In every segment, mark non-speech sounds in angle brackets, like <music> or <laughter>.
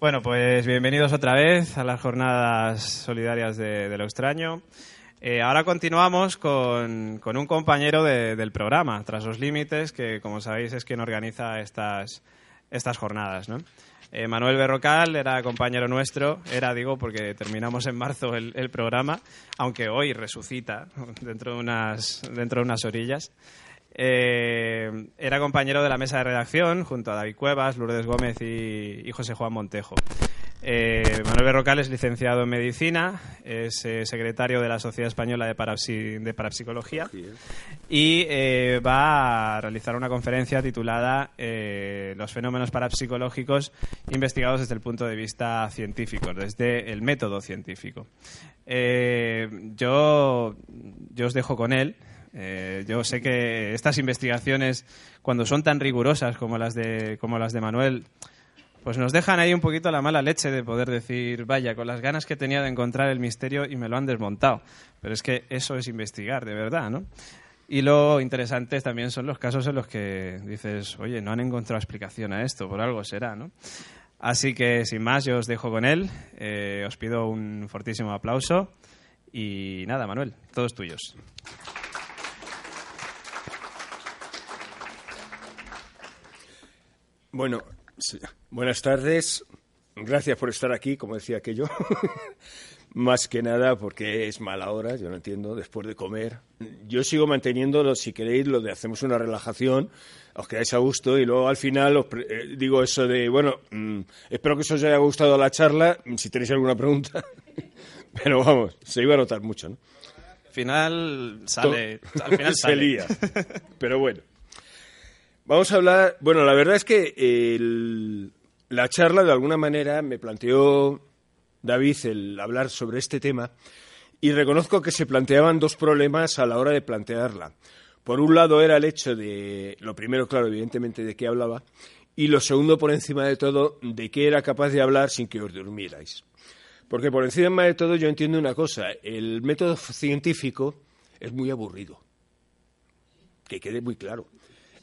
Bueno, pues bienvenidos otra vez a las jornadas solidarias de, lo extraño. Eh, ahora continuamos con, un compañero del programa, Tras los Límites, que como sabéis es quien organiza estas, estas jornadas. ¿no? Eh, Manuel Berrocal era compañero nuestro, era, digo, porque terminamos en marzo el, el programa, aunque hoy resucita dentro de unas, dentro de unas orillas. Eh, era compañero de la mesa de redacción junto a David Cuevas, Lourdes Gómez y, José Juan Montejo. Eh, Manuel Berrocal es licenciado en medicina, es eh, secretario de la Sociedad Española de, Parapsicología y va a realizar una conferencia titulada Los fenómenos parapsicológicos investigados desde el punto de vista científico, desde el método científico. yo, yo os dejo con él. Eh, yo sé que estas investigaciones, cuando son tan rigurosas como las de, como las de Manuel, pues nos dejan ahí un poquito la mala leche de poder decir, vaya, con las ganas que tenía de encontrar el misterio y me lo han desmontado. Pero es que eso es investigar, de verdad, ¿no? Y lo interesante también son los casos en los que dices, oye, no han encontrado explicación a esto, por algo será, ¿no? Así que, sin más, yo os dejo con él. Eh, os pido un fortísimo aplauso. Y nada, Manuel, todos tuyos. Bueno, buenas tardes. Gracias por estar aquí, como decía aquello. <laughs> Más que nada porque es mala hora, yo no entiendo, después de comer. Yo sigo manteniendo, si queréis, lo de hacemos una relajación, os quedáis a gusto y luego al final os eh, digo eso de, bueno, mm, espero que os haya gustado la charla, si tenéis alguna pregunta. <laughs> Pero vamos, se iba a notar mucho, ¿no? Al final sale, al final <laughs> se lía. Pero bueno. Vamos a hablar, bueno, la verdad es que la charla de alguna manera me planteó David el hablar sobre este tema y reconozco que se planteaban dos problemas a la hora de plantearla. Por un lado era el hecho de, lo primero, claro, evidentemente, de qué hablaba, y lo segundo, por encima de todo, de qué era capaz de hablar sin que os durmierais. Porque por encima de todo yo entiendo una cosa, el método científico es muy aburrido, que quede muy claro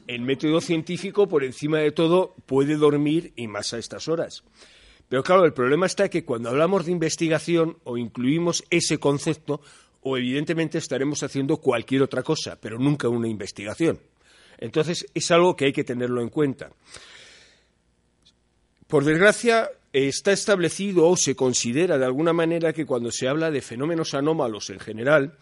el método científico, por encima de todo, puede dormir y más a estas horas. Pero claro, el problema está que cuando hablamos de investigación o incluimos ese concepto, o evidentemente estaremos haciendo cualquier otra cosa, pero nunca una investigación. Entonces, es algo que hay que tenerlo en cuenta. Por desgracia, está establecido o se considera de alguna manera que cuando se habla de fenómenos anómalos en general,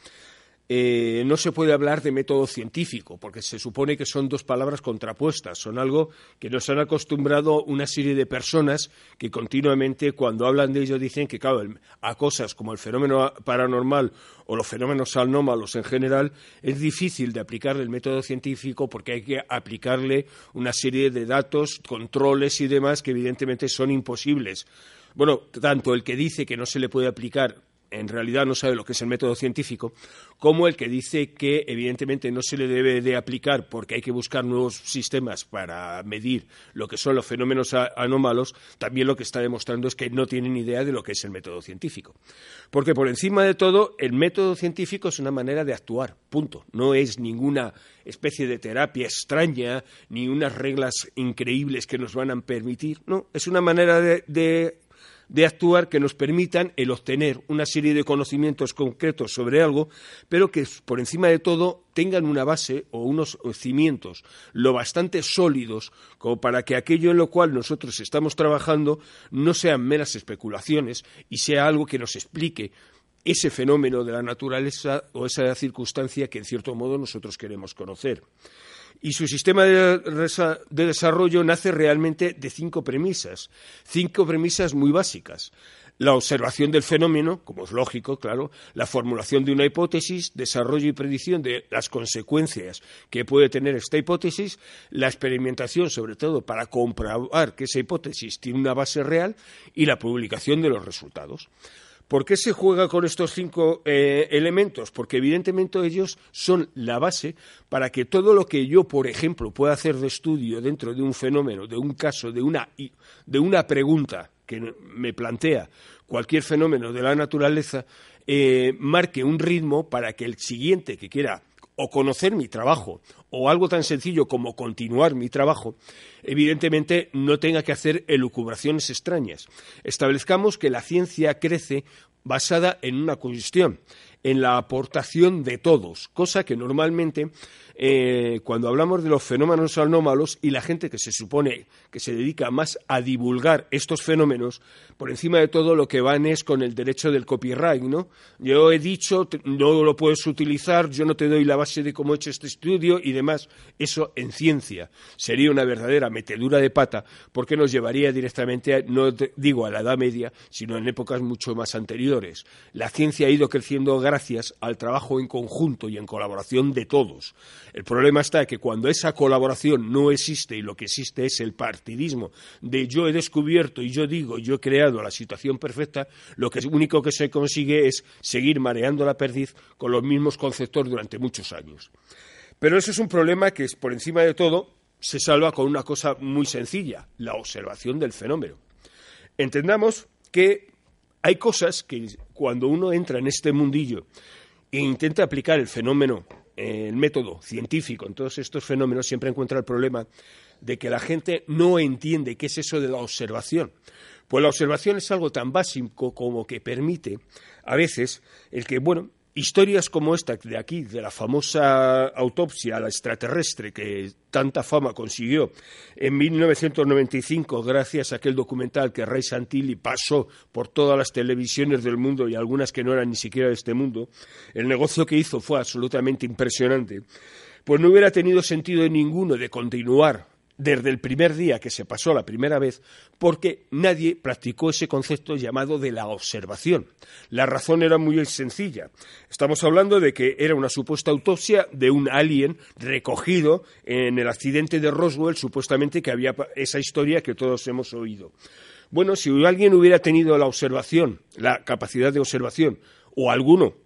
eh, no se puede hablar de método científico, porque se supone que son dos palabras contrapuestas, son algo que nos han acostumbrado una serie de personas que continuamente cuando hablan de ello dicen que, claro, a cosas como el fenómeno paranormal o los fenómenos anómalos en general, es difícil de aplicar el método científico porque hay que aplicarle una serie de datos, controles y demás que evidentemente son imposibles. Bueno, tanto el que dice que no se le puede aplicar en realidad no sabe lo que es el método científico, como el que dice que evidentemente no se le debe de aplicar porque hay que buscar nuevos sistemas para medir lo que son los fenómenos anómalos, también lo que está demostrando es que no tienen idea de lo que es el método científico. Porque por encima de todo, el método científico es una manera de actuar, punto. No es ninguna especie de terapia extraña, ni unas reglas increíbles que nos van a permitir, no, es una manera de de actuar que nos permitan el obtener una serie de conocimientos concretos sobre algo, pero que por encima de todo tengan una base o unos cimientos lo bastante sólidos como para que aquello en lo cual nosotros estamos trabajando no sean meras especulaciones y sea algo que nos explique ese fenómeno de la naturaleza o esa circunstancia que en cierto modo nosotros queremos conocer. Y su sistema de, de desarrollo nace realmente de cinco premisas, cinco premisas muy básicas la observación del fenómeno, como es lógico, claro, la formulación de una hipótesis, desarrollo y predicción de las consecuencias que puede tener esta hipótesis, la experimentación, sobre todo, para comprobar que esa hipótesis tiene una base real y la publicación de los resultados. ¿Por qué se juega con estos cinco eh, elementos? Porque evidentemente ellos son la base para que todo lo que yo, por ejemplo, pueda hacer de estudio dentro de un fenómeno, de un caso, de una, de una pregunta que me plantea cualquier fenómeno de la naturaleza, eh, marque un ritmo para que el siguiente que quiera o conocer mi trabajo o algo tan sencillo como continuar mi trabajo, evidentemente no tenga que hacer elucubraciones extrañas. Establezcamos que la ciencia crece basada en una cuestión, en la aportación de todos, cosa que normalmente eh, cuando hablamos de los fenómenos anómalos y la gente que se supone que se dedica más a divulgar estos fenómenos, por encima de todo lo que van es con el derecho del copyright, ¿no? Yo he dicho, no lo puedes utilizar, yo no te doy la base de cómo he hecho este estudio y demás. Eso en ciencia sería una verdadera metedura de pata porque nos llevaría directamente, no digo a la Edad Media, sino en épocas mucho más anteriores. La ciencia ha ido creciendo gracias al trabajo en conjunto y en colaboración de todos. El problema está que cuando esa colaboración no existe y lo que existe es el partidismo de yo he descubierto y yo digo, yo he creado la situación perfecta, lo que único que se consigue es seguir mareando la perdiz con los mismos conceptos durante muchos años. Pero eso es un problema que, por encima de todo, se salva con una cosa muy sencilla, la observación del fenómeno. Entendamos que hay cosas que cuando uno entra en este mundillo e intenta aplicar el fenómeno el método científico en todos estos fenómenos siempre encuentra el problema de que la gente no entiende qué es eso de la observación. Pues la observación es algo tan básico como que permite a veces el que, bueno, historias como esta de aquí, de la famosa autopsia a la extraterrestre que tanta fama consiguió en 1995 gracias a aquel documental que Ray Santilli pasó por todas las televisiones del mundo y algunas que no eran ni siquiera de este mundo, el negocio que hizo fue absolutamente impresionante, pues no hubiera tenido sentido ninguno de continuar desde el primer día que se pasó la primera vez, porque nadie practicó ese concepto llamado de la observación. La razón era muy sencilla. Estamos hablando de que era una supuesta autopsia de un alien recogido en el accidente de Roswell, supuestamente que había esa historia que todos hemos oído. Bueno, si alguien hubiera tenido la observación, la capacidad de observación, o alguno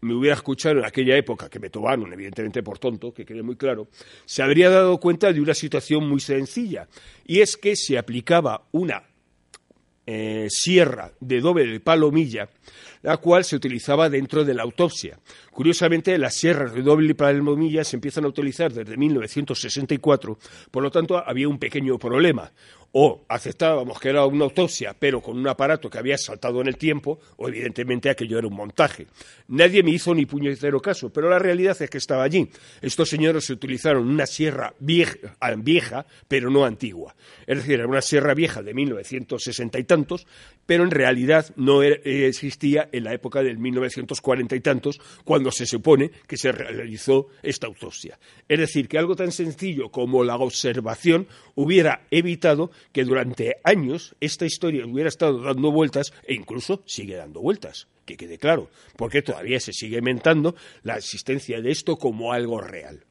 me hubiera escuchado en aquella época, que me tomaron, evidentemente por tonto, que quede muy claro, se habría dado cuenta de una situación muy sencilla, y es que se aplicaba una eh, sierra de doble palomilla, la cual se utilizaba dentro de la autopsia. Curiosamente, las sierras de doble palomilla se empiezan a utilizar desde 1964, por lo tanto había un pequeño problema o aceptábamos que era una autopsia, pero con un aparato que había saltado en el tiempo, o evidentemente aquello era un montaje. Nadie me hizo ni puñetero caso, pero la realidad es que estaba allí. Estos señores utilizaron una sierra vieja, vieja, pero no antigua. Es decir, era una sierra vieja de 1960 y tantos, pero en realidad no existía en la época del 1940 y tantos, cuando se supone que se realizó esta autopsia. Es decir, que algo tan sencillo como la observación hubiera evitado que durante años esta historia hubiera estado dando vueltas e incluso sigue dando vueltas, que quede claro, porque todavía se sigue inventando la existencia de esto como algo real.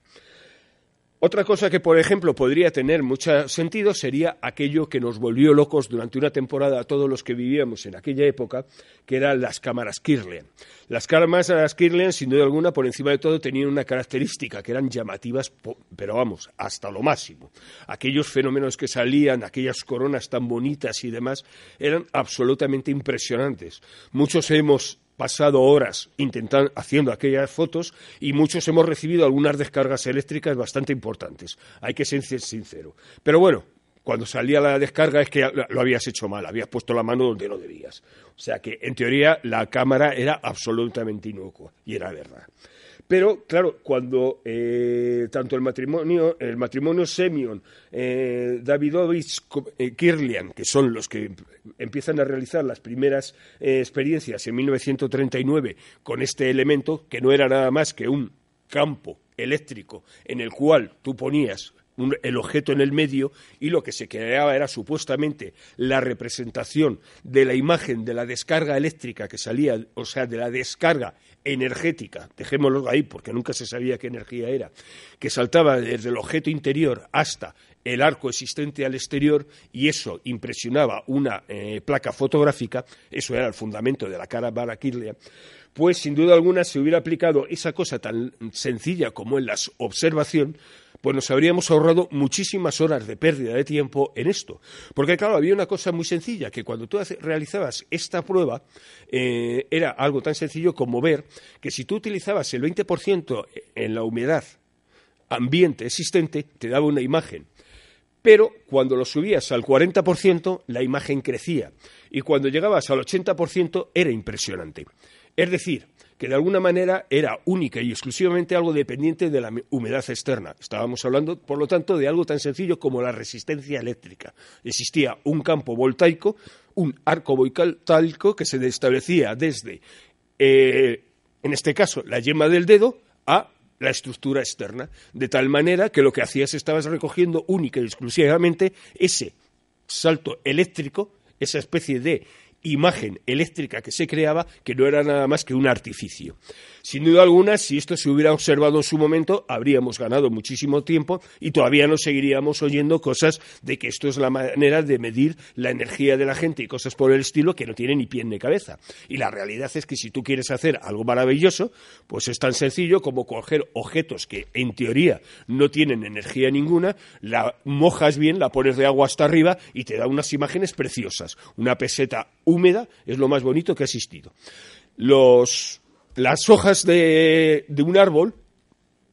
Otra cosa que, por ejemplo, podría tener mucho sentido sería aquello que nos volvió locos durante una temporada a todos los que vivíamos en aquella época, que eran las cámaras Kirlian. Las cámaras Kirlian, sin duda alguna, por encima de todo, tenían una característica, que eran llamativas, pero vamos, hasta lo máximo. Aquellos fenómenos que salían, aquellas coronas tan bonitas y demás, eran absolutamente impresionantes. Muchos hemos pasado horas intentando haciendo aquellas fotos y muchos hemos recibido algunas descargas eléctricas bastante importantes. Hay que ser sincero. Pero bueno, cuando salía la descarga es que lo habías hecho mal, habías puesto la mano donde no debías. O sea que, en teoría, la cámara era absolutamente inocua y era verdad. Pero, claro, cuando eh, tanto el matrimonio, el matrimonio Semyon, eh, Davidovich eh, Kirlian, que son los que empiezan a realizar las primeras experiencias en 1939 con este elemento, que no era nada más que un campo eléctrico en el cual tú ponías el objeto en el medio y lo que se creaba era supuestamente la representación de la imagen de la descarga eléctrica que salía, o sea, de la descarga energética, dejémoslo ahí porque nunca se sabía qué energía era, que saltaba desde el objeto interior hasta el arco existente al exterior y eso impresionaba una eh, placa fotográfica, eso era el fundamento de la cara Barakirlia, pues sin duda alguna se hubiera aplicado esa cosa tan sencilla como en la observación, pues nos habríamos ahorrado muchísimas horas de pérdida de tiempo en esto. Porque, claro, había una cosa muy sencilla, que cuando tú realizabas esta prueba, eh, era algo tan sencillo como ver que si tú utilizabas el 20% en la humedad ambiente existente, te daba una imagen. Pero cuando lo subías al 40%, la imagen crecía. Y cuando llegabas al 80%, era impresionante. Es decir, que de alguna manera era única y exclusivamente algo dependiente de la humedad externa. Estábamos hablando, por lo tanto, de algo tan sencillo como la resistencia eléctrica. Existía un campo voltaico, un arco voltaico que se establecía desde, eh, en este caso, la yema del dedo a la estructura externa, de tal manera que lo que hacías estabas recogiendo única y exclusivamente ese salto eléctrico, esa especie de imagen eléctrica que se creaba que no era nada más que un artificio. Sin duda alguna, si esto se hubiera observado en su momento, habríamos ganado muchísimo tiempo y todavía no seguiríamos oyendo cosas de que esto es la manera de medir la energía de la gente y cosas por el estilo que no tienen ni pie ni cabeza. Y la realidad es que si tú quieres hacer algo maravilloso, pues es tan sencillo como coger objetos que en teoría no tienen energía ninguna, la mojas bien, la pones de agua hasta arriba y te da unas imágenes preciosas. Una peseta húmeda es lo más bonito que ha existido. Los las hojas de, un árbol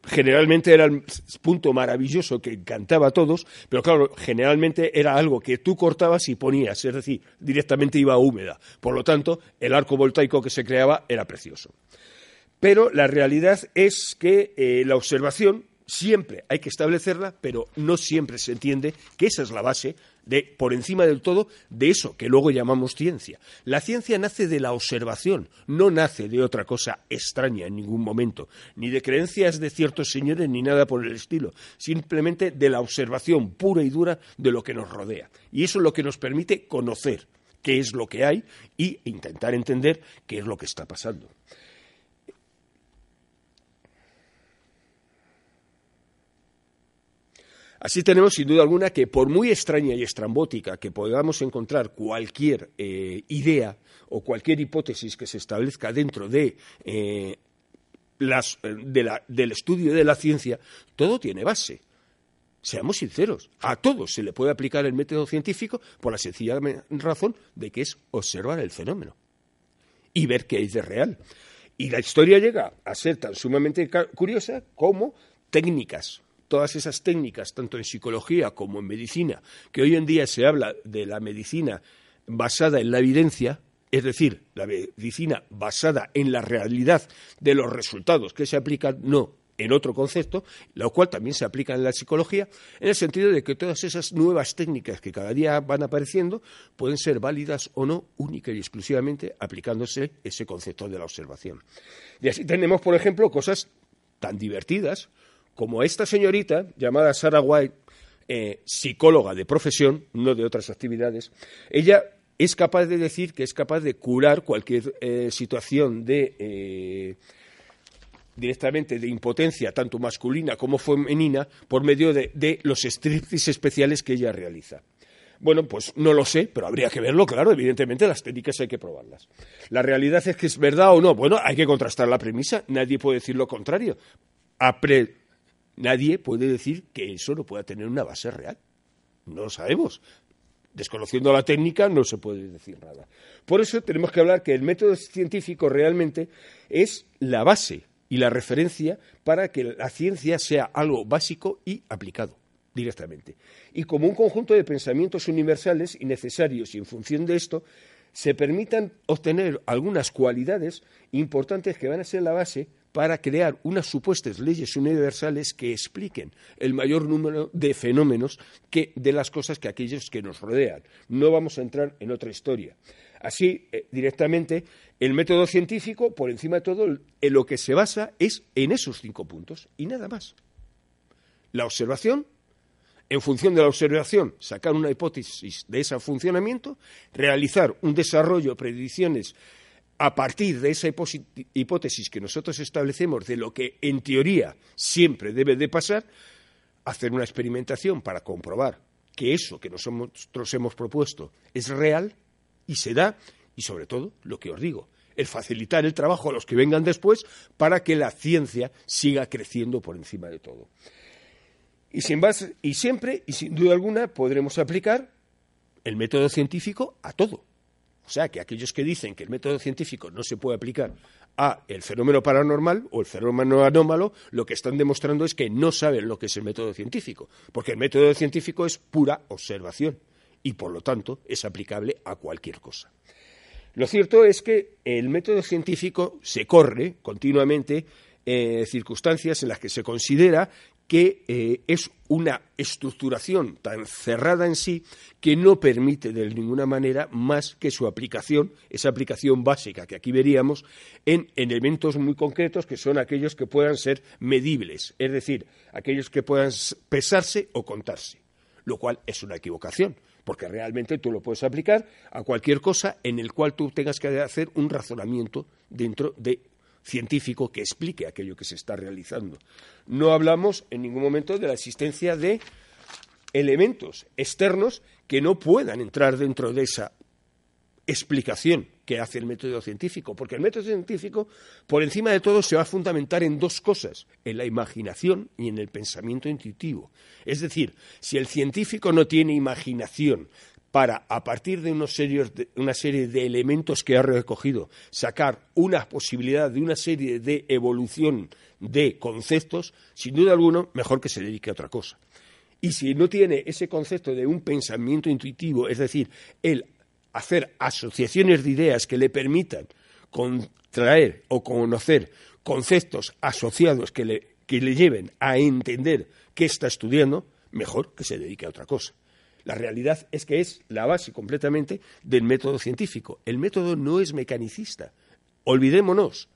generalmente era el punto maravilloso que encantaba a todos, pero claro, generalmente era algo que tú cortabas y ponías, es decir, directamente iba húmeda. Por lo tanto, el arco voltaico que se creaba era precioso. Pero la realidad es que eh, la observación siempre hay que establecerla, pero no siempre se entiende que esa es la base de, por encima del todo, de eso que luego llamamos ciencia. La ciencia nace de la observación, no nace de otra cosa extraña en ningún momento, ni de creencias de ciertos señores ni nada por el estilo, simplemente de la observación pura y dura de lo que nos rodea. Y eso es lo que nos permite conocer qué es lo que hay e intentar entender qué es lo que está pasando. Así tenemos, sin duda alguna, que por muy extraña y estrambótica que podamos encontrar cualquier eh, idea o cualquier hipótesis que se establezca dentro de, eh, del estudio de la ciencia, todo tiene base. Seamos sinceros, a todos se le puede aplicar el método científico por la sencilla razón de que es observar el fenómeno y ver qué hay de real. Y la historia llega a ser tan sumamente curiosa como técnicas todas esas técnicas, tanto en psicología como en medicina, que hoy en día se habla de la medicina basada en la evidencia, es decir, la medicina basada en la realidad de los resultados que se aplican, no en otro concepto, lo cual también se aplica en la psicología, en el sentido de que todas esas nuevas técnicas que cada día van apareciendo pueden ser válidas o no única y exclusivamente aplicándose ese concepto de la observación. Y así tenemos, por ejemplo, cosas tan divertidas como esta señorita, llamada Sarah White, eh, psicóloga de profesión, no de otras actividades, ella es capaz de decir que es capaz de curar cualquier eh, situación de eh, directamente de impotencia, tanto masculina como femenina, por medio de, los striptease especiales que ella realiza. Bueno, pues no lo sé, pero habría que verlo, claro, evidentemente las técnicas hay que probarlas. La realidad es que es verdad o no. Bueno, hay que contrastar la premisa, nadie puede decir lo contrario. Nadie puede decir que eso no pueda tener una base real. No lo sabemos. Desconociendo la técnica no se puede decir nada. Por eso tenemos que hablar que el método científico realmente es la base y la referencia para que la ciencia sea algo básico y aplicado directamente. Y como un conjunto de pensamientos universales y necesarios y en función de esto se permitan obtener algunas cualidades importantes que van a ser la base para crear unas supuestas leyes universales que expliquen el mayor número de fenómenos de las cosas que aquellos que nos rodean. No vamos a entrar en otra historia. Así, eh, directamente, el método científico, por encima de todo, en lo que se basa es en esos cinco puntos y nada más. La observación, en función de la observación, sacar una hipótesis de ese funcionamiento, realizar un desarrollo, predicciones a partir de esa hipótesis que nosotros establecemos de lo que en teoría siempre debe de pasar, hacer una experimentación para comprobar que eso que nosotros hemos propuesto es real y se da, y sobre todo, lo que os digo, el facilitar el trabajo a los que vengan después para que la ciencia siga creciendo por encima de todo. Y, sin y siempre, y sin duda alguna, podremos aplicar el método científico a todo. O sea, que aquellos que dicen que el método científico no se puede aplicar a el fenómeno paranormal o el fenómeno anómalo, lo que están demostrando es que no saben lo que es el método científico, porque el método científico es pura observación y, por lo tanto, es aplicable a cualquier cosa. Lo cierto es que el método científico se corre continuamente en circunstancias en las que se considera que eh, es una estructuración tan cerrada en sí que no permite de ninguna manera más que su aplicación, esa aplicación básica que aquí veríamos, en elementos muy concretos que son aquellos que puedan ser medibles, es decir, aquellos que puedan pesarse o contarse, lo cual es una equivocación porque realmente tú lo puedes aplicar a cualquier cosa en el cual tú tengas que hacer un razonamiento dentro de científico que explique aquello que se está realizando. No hablamos en ningún momento de la existencia de elementos externos que no puedan entrar dentro de esa explicación que hace el método científico, porque el método científico, por encima de todo, se va a fundamentar en dos cosas, en la imaginación y en el pensamiento intuitivo. Es decir, si el científico no tiene imaginación, para, a partir de, una serie de elementos que ha recogido, sacar una posibilidad de una serie de evolución de conceptos, sin duda alguna, mejor que se dedique a otra cosa. Y si no tiene ese concepto de un pensamiento intuitivo, es decir, el hacer asociaciones de ideas que le permitan contraer o conocer conceptos asociados que le, que le lleven a entender qué está estudiando, mejor que se dedique a otra cosa. La realidad es que es la base completamente del método científico. El método no es mecanicista. Olvidémonos.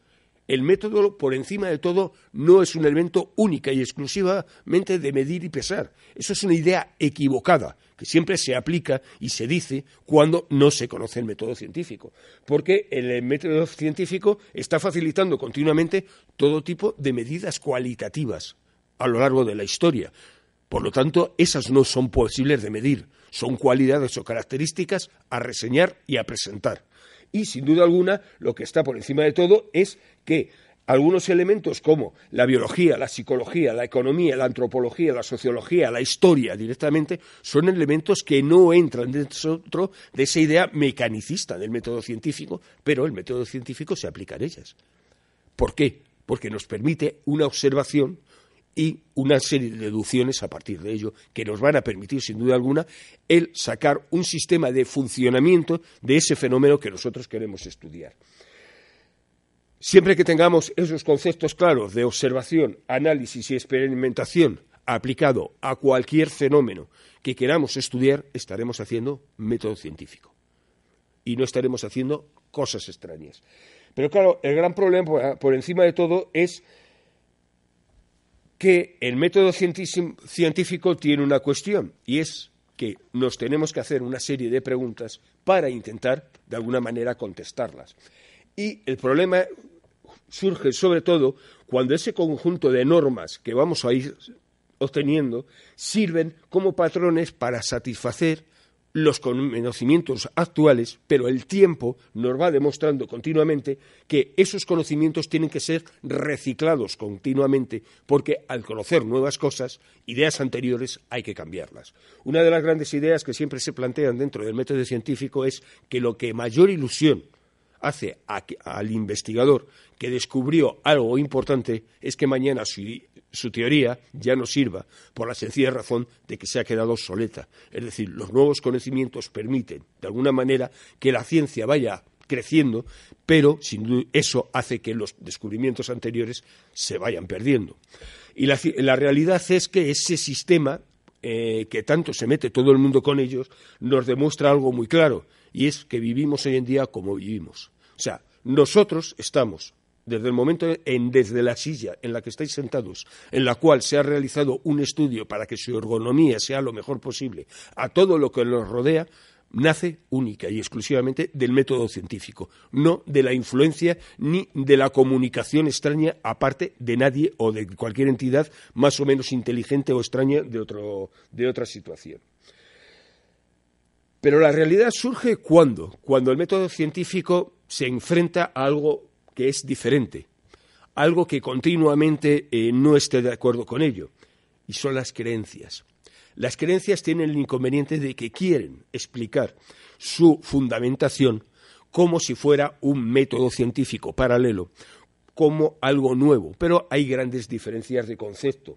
El método, por encima de todo, no es un elemento única y exclusivamente de medir y pesar. Eso es una idea equivocada, que siempre se aplica y se dice cuando no se conoce el método científico. Porque el método científico está facilitando continuamente todo tipo de medidas cualitativas a lo largo de la historia. Por lo tanto, esas no son posibles de medir, son cualidades o características a reseñar y a presentar. Y, sin duda alguna, lo que está por encima de todo es que algunos elementos como la biología, la psicología, la economía, la antropología, la sociología, la historia directamente, son elementos que no entran dentro de esa idea mecanicista del método científico, pero el método científico se aplica a ellas. ¿Por qué? Porque nos permite una observación y una serie de deducciones a partir de ello que nos van a permitir, sin duda alguna, el sacar un sistema de funcionamiento de ese fenómeno que nosotros queremos estudiar. Siempre que tengamos esos conceptos claros de observación, análisis y experimentación aplicado a cualquier fenómeno que queramos estudiar, estaremos haciendo método científico y no estaremos haciendo cosas extrañas. Pero claro, el gran problema por encima de todo es que el método científico tiene una cuestión y es que nos tenemos que hacer una serie de preguntas para intentar, de alguna manera, contestarlas. Y el problema surge sobre todo cuando ese conjunto de normas que vamos a ir obteniendo sirven como patrones para satisfacer los conocimientos actuales, pero el tiempo nos va demostrando continuamente que esos conocimientos tienen que ser reciclados continuamente, porque al conocer nuevas cosas, ideas anteriores hay que cambiarlas. Una de las grandes ideas que siempre se plantean dentro del método científico es que lo que mayor ilusión hace al investigador que descubrió algo importante es que mañana su, teoría ya no sirva por la sencilla razón de que se ha quedado obsoleta. Es decir, los nuevos conocimientos permiten, de alguna manera, que la ciencia vaya creciendo, pero sin eso hace que los descubrimientos anteriores se vayan perdiendo. Y la, realidad es que ese sistema eh, que tanto se mete todo el mundo con ellos nos demuestra algo muy claro, y es que vivimos hoy en día como vivimos. O sea, nosotros estamos desde el momento en desde la silla en la que estáis sentados, en la cual se ha realizado un estudio para que su ergonomía sea lo mejor posible a todo lo que nos rodea, nace única y exclusivamente del método científico, no de la influencia ni de la comunicación extraña aparte de nadie o de cualquier entidad más o menos inteligente o extraña de, otro, de otra situación. Pero la realidad surge cuando, cuando el método científico se enfrenta a algo que es diferente, algo que continuamente eh, no esté de acuerdo con ello, y son las creencias. Las creencias tienen el inconveniente de que quieren explicar su fundamentación como si fuera un método científico paralelo, como algo nuevo, pero hay grandes diferencias de concepto.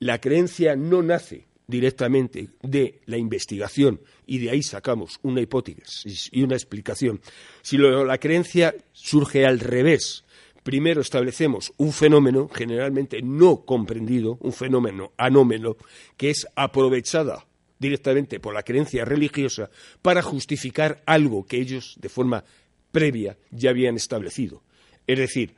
La creencia no nace directamente de la investigación y de ahí sacamos una hipótesis y una explicación. Si la creencia surge al revés, primero establecemos un fenómeno generalmente no comprendido, un fenómeno anómeno, que es aprovechada directamente por la creencia religiosa para justificar algo que ellos de forma previa ya habían establecido. Es decir,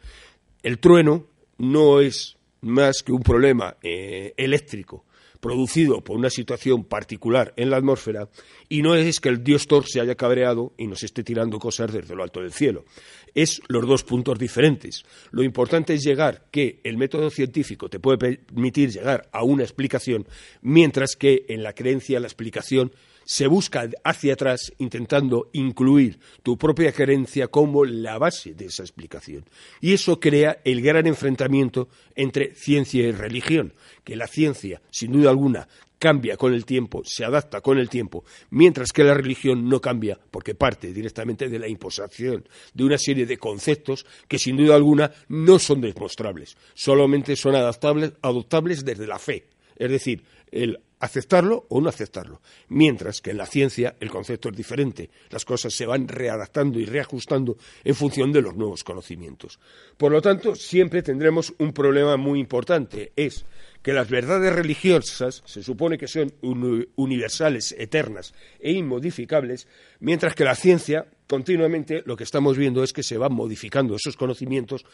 el trueno no es más que un problema eh, eléctrico producido por una situación particular en la atmósfera y no es que el dios Thor se haya cabreado y nos esté tirando cosas desde lo alto del cielo. Es los dos puntos diferentes. Lo importante es llegar que el método científico te puede permitir llegar a una explicación, mientras que en la creencia la explicación se busca hacia atrás intentando incluir tu propia creencia como la base de esa explicación. Y eso crea el gran enfrentamiento entre ciencia y religión, que la ciencia, sin duda alguna, cambia con el tiempo, se adapta con el tiempo, mientras que la religión no cambia porque parte directamente de la imposición de una serie de conceptos que sin duda alguna no son demostrables, solamente son adoptables desde la fe. Es decir, el aceptarlo o no aceptarlo. Mientras que en la ciencia el concepto es diferente. Las cosas se van readaptando y reajustando en función de los nuevos conocimientos. Por lo tanto, siempre tendremos un problema muy importante. Es que las verdades religiosas se supone que son universales, eternas e inmodificables, mientras que la ciencia continuamente lo que estamos viendo es que se van modificando esos conocimientos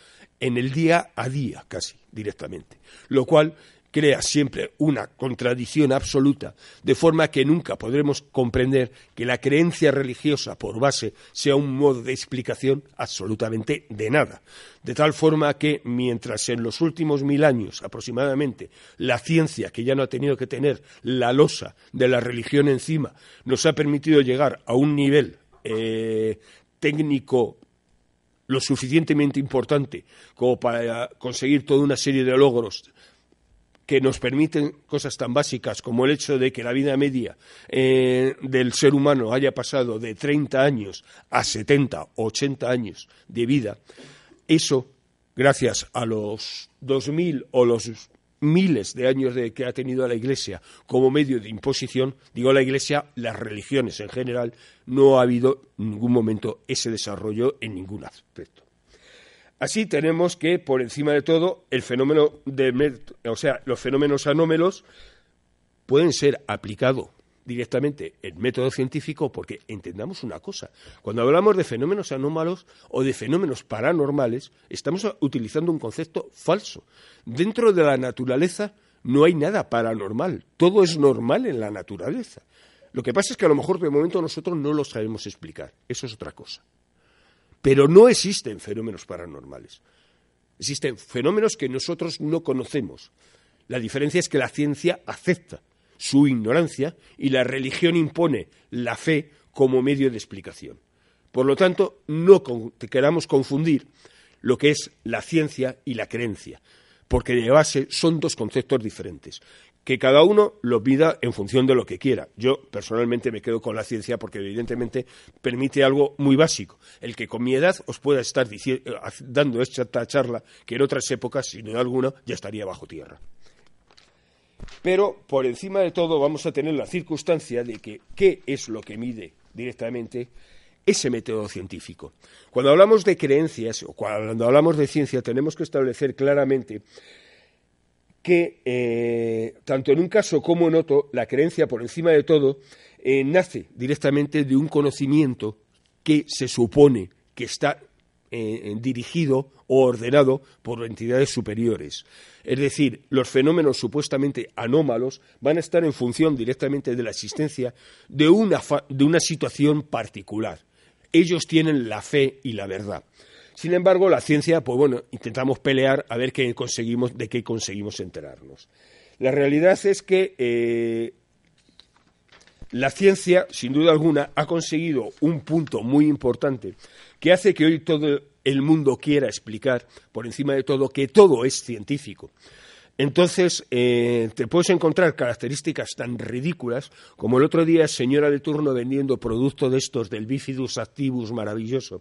en el día a día casi directamente, lo cual crea siempre una contradicción absoluta, de forma que nunca podremos comprender que la creencia religiosa por base sea un modo de explicación absolutamente de nada. De tal forma que mientras en los últimos mil años aproximadamente la ciencia, que ya no ha tenido que tener la losa de la religión encima, nos ha permitido llegar a un nivel eh, técnico lo suficientemente importante como para conseguir toda una serie de logros que nos permiten cosas tan básicas como el hecho de que la vida media eh, del ser humano haya pasado de 30 años a 70 o 80 años de vida, eso, gracias a los 2.000 o los miles de años de que ha tenido la Iglesia como medio de imposición, digo la Iglesia, las religiones en general, no ha habido en ningún momento ese desarrollo en ningún aspecto. Así tenemos que, por encima de todo, el fenómeno de, o sea, los fenómenos anómelos pueden ser aplicados directamente en método científico porque entendamos una cosa. Cuando hablamos de fenómenos anómalos o de fenómenos paranormales, estamos utilizando un concepto falso. Dentro de la naturaleza no hay nada paranormal. Todo es normal en la naturaleza. Lo que pasa es que a lo mejor de momento nosotros no lo sabemos explicar. Eso es otra cosa. Pero no existen fenómenos paranormales. Existen fenómenos que nosotros no conocemos. La diferencia es que la ciencia acepta su ignorancia y la religión impone la fe como medio de explicación. Por lo tanto, no queramos confundir lo que es la ciencia y la creencia, porque de base son dos conceptos diferentes que cada uno lo pida en función de lo que quiera. Yo personalmente me quedo con la ciencia porque evidentemente permite algo muy básico, el que con mi edad os pueda estar dando esta charla que en otras épocas, sin duda alguna, ya estaría bajo tierra. Pero por encima de todo vamos a tener la circunstancia de que qué es lo que mide directamente ese método científico. Cuando hablamos de creencias o cuando hablamos de ciencia tenemos que establecer claramente que eh, tanto en un caso como en otro la creencia por encima de todo eh, nace directamente de un conocimiento que se supone que está eh, dirigido o ordenado por entidades superiores. Es decir, los fenómenos supuestamente anómalos van a estar en función directamente de la existencia de una, de una situación particular. Ellos tienen la fe y la verdad. Sin embargo, la ciencia, pues bueno, intentamos pelear a ver qué conseguimos, de qué conseguimos enterarnos. La realidad es que eh, la ciencia, sin duda alguna, ha conseguido un punto muy importante que hace que hoy todo el mundo quiera explicar, por encima de todo, que todo es científico. Entonces, eh, te puedes encontrar características tan ridículas como el otro día señora de turno vendiendo productos de estos del bifidus activus maravilloso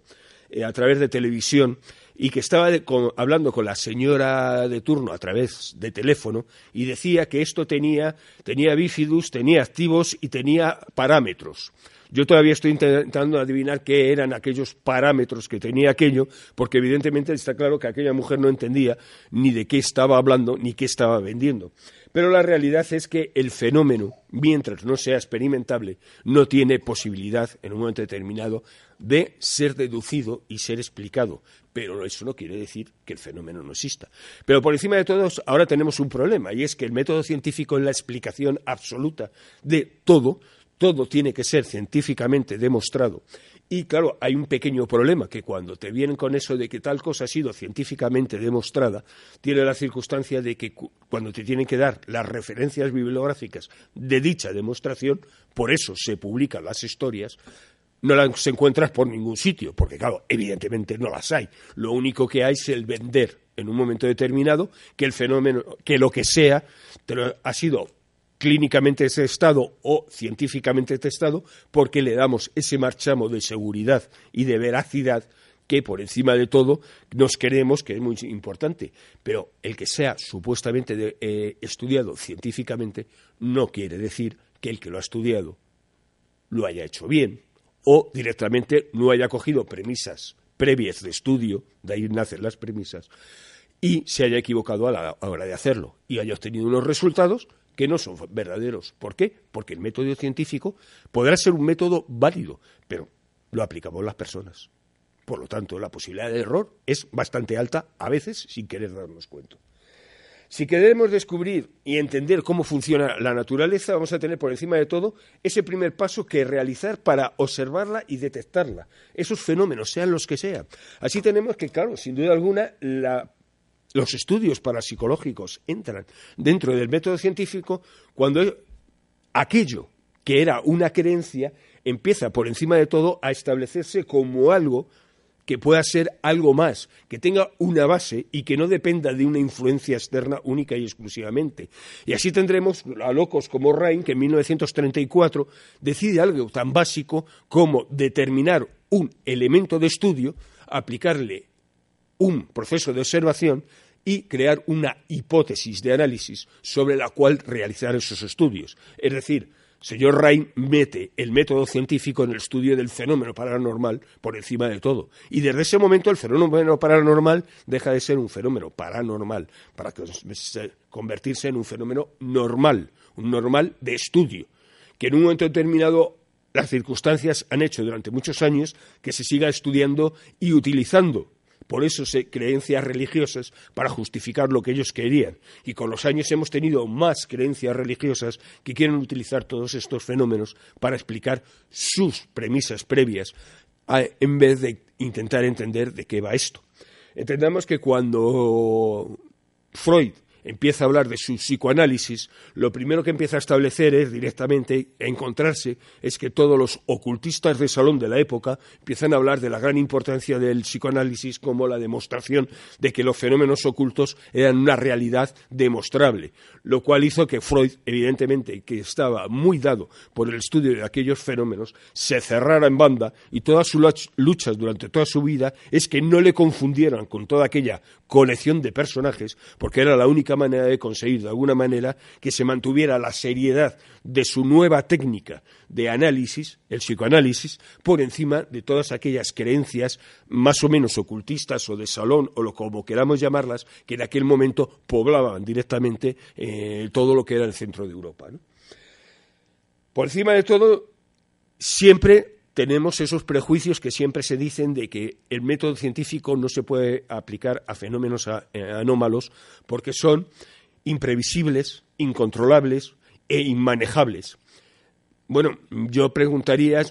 eh, a través de televisión y que estaba hablando con la señora de turno a través de teléfono y decía que esto tenía, tenía bifidus, tenía activos y tenía parámetros. Yo todavía estoy intentando adivinar qué eran aquellos parámetros que tenía aquello, porque evidentemente está claro que aquella mujer no entendía ni de qué estaba hablando ni qué estaba vendiendo. Pero la realidad es que el fenómeno, mientras no sea experimentable, no tiene posibilidad en un momento determinado de ser deducido y ser explicado. Pero eso no quiere decir que el fenómeno no exista. Pero por encima de todo, ahora tenemos un problema, y es que el método científico es la explicación absoluta de todo todo tiene que ser científicamente demostrado. Y claro, hay un pequeño problema, que cuando te vienen con eso de que tal cosa ha sido científicamente demostrada, tiene la circunstancia de que cuando te tienen que dar las referencias bibliográficas de dicha demostración, por eso se publican las historias, no las encuentras por ningún sitio, porque claro, evidentemente no las hay. Lo único que hay es el vender en un momento determinado que el fenómeno, que lo que sea, ha sido clínicamente testado o científicamente testado porque le damos ese marchamo de seguridad y de veracidad que por encima de todo nos creemos que es muy importante. Pero el que sea supuestamente eh, estudiado científicamente no quiere decir que el que lo ha estudiado lo haya hecho bien o directamente no haya cogido premisas previas de estudio, de ahí nacen las premisas, y se haya equivocado a la hora de hacerlo y haya obtenido unos resultados que no son verdaderos. ¿Por qué? Porque el método científico podrá ser un método válido, pero lo aplicamos las personas. Por lo tanto, la posibilidad de error es bastante alta, a veces sin querer darnos cuenta. Si queremos descubrir y entender cómo funciona la naturaleza, vamos a tener por encima de todo ese primer paso que realizar para observarla y detectarla, esos fenómenos, sean los que sean. Así tenemos que, claro, sin duda alguna, la los estudios parapsicológicos entran dentro del método científico cuando aquello que era una creencia empieza por encima de todo a establecerse como algo que pueda ser algo más, que tenga una base y que no dependa de una influencia externa única y exclusivamente. Y así tendremos a locos como Rain, que en 1934 decide algo tan básico como determinar un elemento de estudio, aplicarle un proceso de observación y crear una hipótesis de análisis sobre la cual realizar esos estudios. Es decir, señor Rain mete el método científico en el estudio del fenómeno paranormal por encima de todo. Y desde ese momento el fenómeno paranormal deja de ser un fenómeno paranormal para convertirse en un fenómeno normal, un normal de estudio, que en un momento determinado las circunstancias han hecho durante muchos años que se siga estudiando y utilizando por eso creencias religiosas para justificar lo que ellos querían. Y con los años hemos tenido más creencias religiosas que quieren utilizar todos estos fenómenos para explicar sus premisas previas, en vez de intentar entender de qué va esto. Entendamos que cuando Freud empieza a hablar de su psicoanálisis, lo primero que empieza a establecer es directamente encontrarse es que todos los ocultistas de salón de la época empiezan a hablar de la gran importancia del psicoanálisis como la demostración de que los fenómenos ocultos eran una realidad demostrable, lo cual hizo que Freud, evidentemente, que estaba muy dado por el estudio de aquellos fenómenos, se cerrara en banda y todas sus luchas durante toda su vida es que no le confundieran con toda aquella colección de personajes, porque era la única manera de conseguir, de alguna manera, que se mantuviera la seriedad de su nueva técnica de análisis, el psicoanálisis, por encima de todas aquellas creencias más o menos ocultistas o de salón o lo como queramos llamarlas, que en aquel momento poblaban directamente eh, todo lo que era el centro de Europa. Por encima de todo, siempre tenemos esos prejuicios que siempre se dicen de que el método científico no se puede aplicar a fenómenos eh, anómalos porque son imprevisibles, incontrolables e inmanejables. Bueno, yo preguntaría,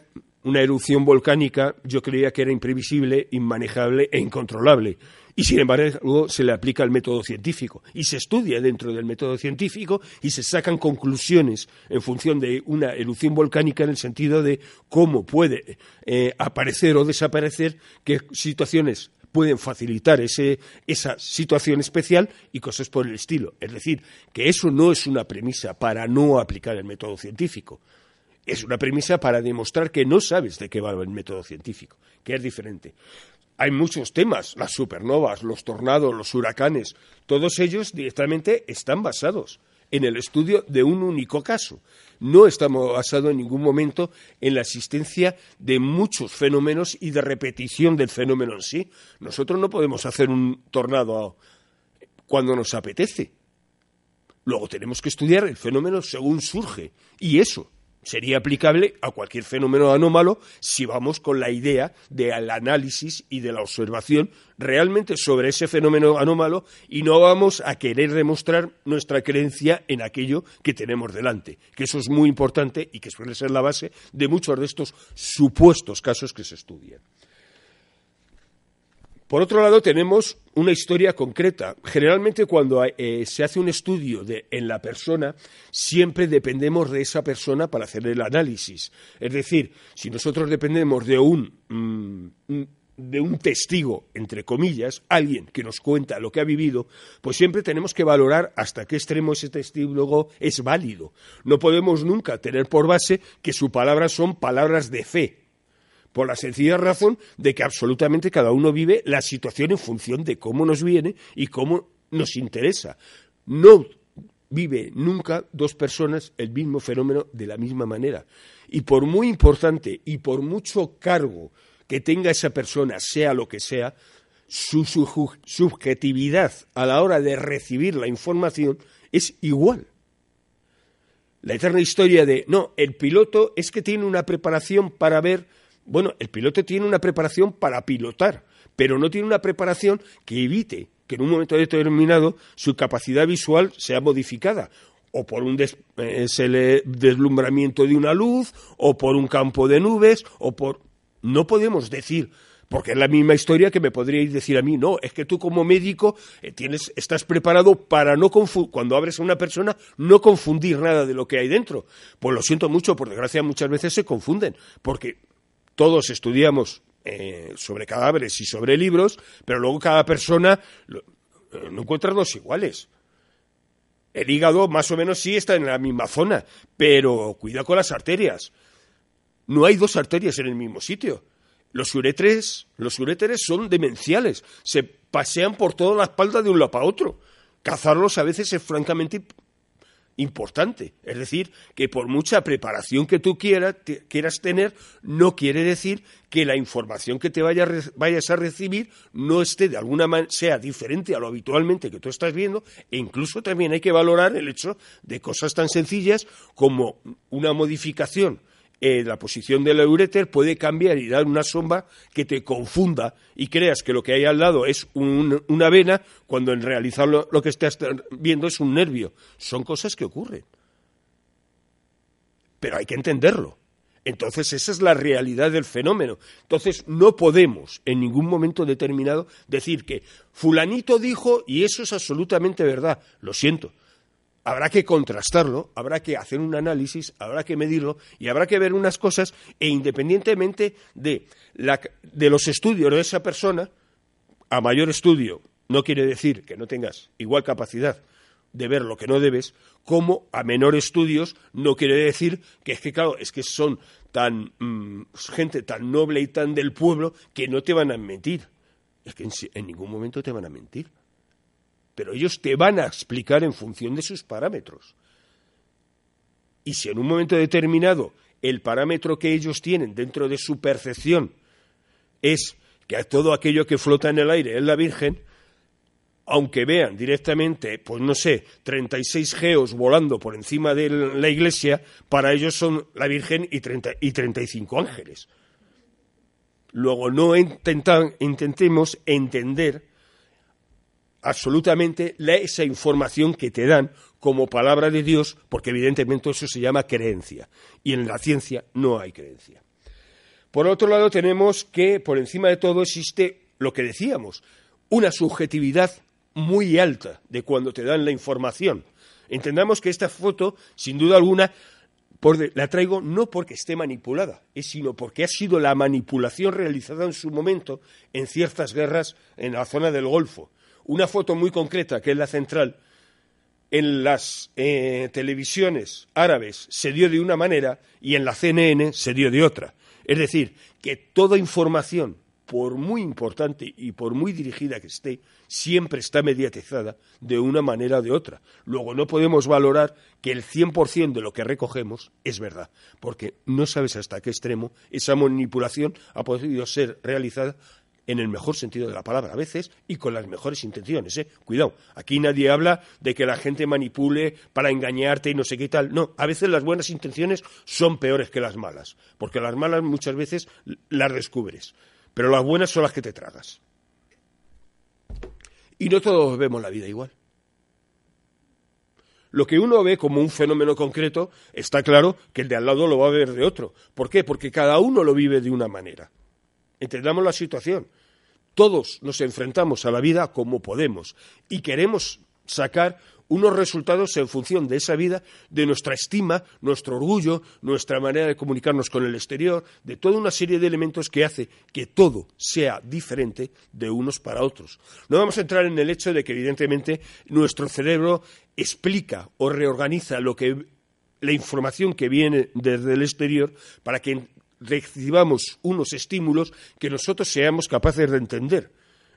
una erupción volcánica yo creía que era imprevisible, inmanejable e incontrolable y sin embargo se le aplica el método científico y se estudia dentro del método científico y se sacan conclusiones en función de una erupción volcánica en el sentido de cómo puede eh, aparecer o desaparecer, qué situaciones pueden facilitar esa situación especial y cosas por el estilo. Es decir, que eso no es una premisa para no aplicar el método científico. Es una premisa para demostrar que no sabes de qué va el método científico, que es diferente hay muchos temas, las supernovas, los tornados, los huracanes, todos ellos directamente están basados en el estudio de un único caso. No estamos basados en ningún momento en la existencia de muchos fenómenos y de repetición del fenómeno en sí. Nosotros no podemos hacer un tornado cuando nos apetece. Luego tenemos que estudiar el fenómeno según surge. Y eso sería aplicable a cualquier fenómeno anómalo si vamos con la idea del análisis y de la observación realmente sobre ese fenómeno anómalo y no vamos a querer demostrar nuestra creencia en aquello que tenemos delante, que eso es muy importante y que suele ser la base de muchos de estos supuestos casos que se estudian. Por otro lado, tenemos una historia concreta. Generalmente cuando eh, se hace un estudio en la persona, siempre dependemos de esa persona para hacer el análisis. Es decir, si nosotros dependemos de un, mm, de un testigo, entre comillas, alguien que nos cuenta lo que ha vivido, pues siempre tenemos que valorar hasta qué extremo ese testigo es válido. No podemos nunca tener por base que sus palabras son palabras de fe por la sencilla razón de que absolutamente cada uno vive la situación en función de cómo nos viene y cómo nos interesa. No vive nunca dos personas el mismo fenómeno de la misma manera. Y por muy importante y por mucho cargo que tenga esa persona, sea lo que sea, su, subjetividad a la hora de recibir la información es igual. La eterna historia de, no, el piloto es que tiene una preparación para ver bueno, el piloto tiene una preparación para pilotar, pero no tiene una preparación que evite que en un momento determinado su capacidad visual sea modificada o por un eh, deslumbramiento de una luz, o por un campo de nubes, o por... No podemos decir, porque es la misma historia que me podríais decir a mí, no, es que tú como médico eh, tienes, estás preparado para no cuando abres a una persona, no confundir nada de lo que hay dentro. Pues lo siento mucho, por desgracia muchas veces se confunden, porque todos estudiamos eh, sobre cadáveres y sobre libros, pero luego cada persona eh, no encuentra dos iguales. El hígado más o menos sí está en la misma zona, pero cuida con las arterias. No hay dos arterias en el mismo sitio. Los uréteres, los uréteres son demenciales, se pasean por toda la espalda de un lado para otro. Cazarlos a veces es francamente importante. Es decir, que por mucha preparación que tú quieras, quieras tener, no quiere decir que la información que te vayas a recibir no esté de alguna manera, sea diferente a lo habitualmente que tú estás viendo, e incluso también hay que valorar el hecho de cosas tan sencillas como una modificación eh, la posición del uréter puede cambiar y dar una sombra que te confunda y creas que lo que hay al lado es una vena cuando en realidad lo, lo que estás viendo es un nervio. Son cosas que ocurren. Pero hay que entenderlo. Entonces esa es la realidad del fenómeno. Entonces no podemos en ningún momento determinado decir que fulanito dijo y eso es absolutamente verdad. Lo siento habrá que contrastarlo, habrá que hacer un análisis, habrá que medirlo y habrá que ver unas cosas e independientemente de, de los estudios de esa persona, a mayor estudio no quiere decir que no tengas igual capacidad de ver lo que no debes, como a menor estudios no quiere decir que es que, claro, es que son tan mm, gente tan noble y tan del pueblo que no te van a mentir. Es que en ningún momento te van a mentir pero ellos te van a explicar en función de sus parámetros. Y si en un momento determinado el parámetro que ellos tienen dentro de su percepción es que todo aquello que flota en el aire es la Virgen, aunque vean directamente, pues no sé, 36 geos volando por encima de la iglesia, para ellos son la Virgen y, 30, y 35 ángeles. Luego no intentemos entender absolutamente esa información que te dan como palabra de Dios, porque evidentemente eso se llama creencia. Y en la ciencia no hay creencia. Por otro lado, tenemos que por encima de todo existe lo que decíamos, una subjetividad muy alta de cuando te dan la información. Entendamos que esta foto, sin duda alguna, la traigo no porque esté manipulada, sino porque ha sido la manipulación realizada en su momento en ciertas guerras en la zona del Golfo. Una foto muy concreta, que es la central, en las eh, televisiones árabes se dio de una manera y en la CNN se dio de otra. Es decir, que toda información por muy importante y por muy dirigida que esté, siempre está mediatizada de una manera o de otra. Luego no podemos valorar que el 100% de lo que recogemos es verdad, porque no sabes hasta qué extremo esa manipulación ha podido ser realizada en el mejor sentido de la palabra, a veces, y con las mejores intenciones. ¿eh? Cuidado, aquí nadie habla de que la gente manipule para engañarte y no sé qué tal. No, a veces las buenas intenciones son peores que las malas, porque las malas muchas veces las descubres pero las buenas son las que te tragas. Y no todos vemos la vida igual. Lo que uno ve como un fenómeno concreto, está claro que el de al lado lo va a ver de otro. ¿Por qué? Porque cada uno lo vive de una manera. Entendamos la situación. Todos nos enfrentamos a la vida como podemos y queremos sacar unos resultados en función de esa vida, de nuestra estima, nuestro orgullo, nuestra manera de comunicarnos con el exterior, de toda una serie de elementos que hace que todo sea diferente de unos para otros. No vamos a entrar en el hecho de que evidentemente nuestro cerebro explica o reorganiza lo que la información que viene desde el exterior para que recibamos unos estímulos que nosotros seamos capaces de entender.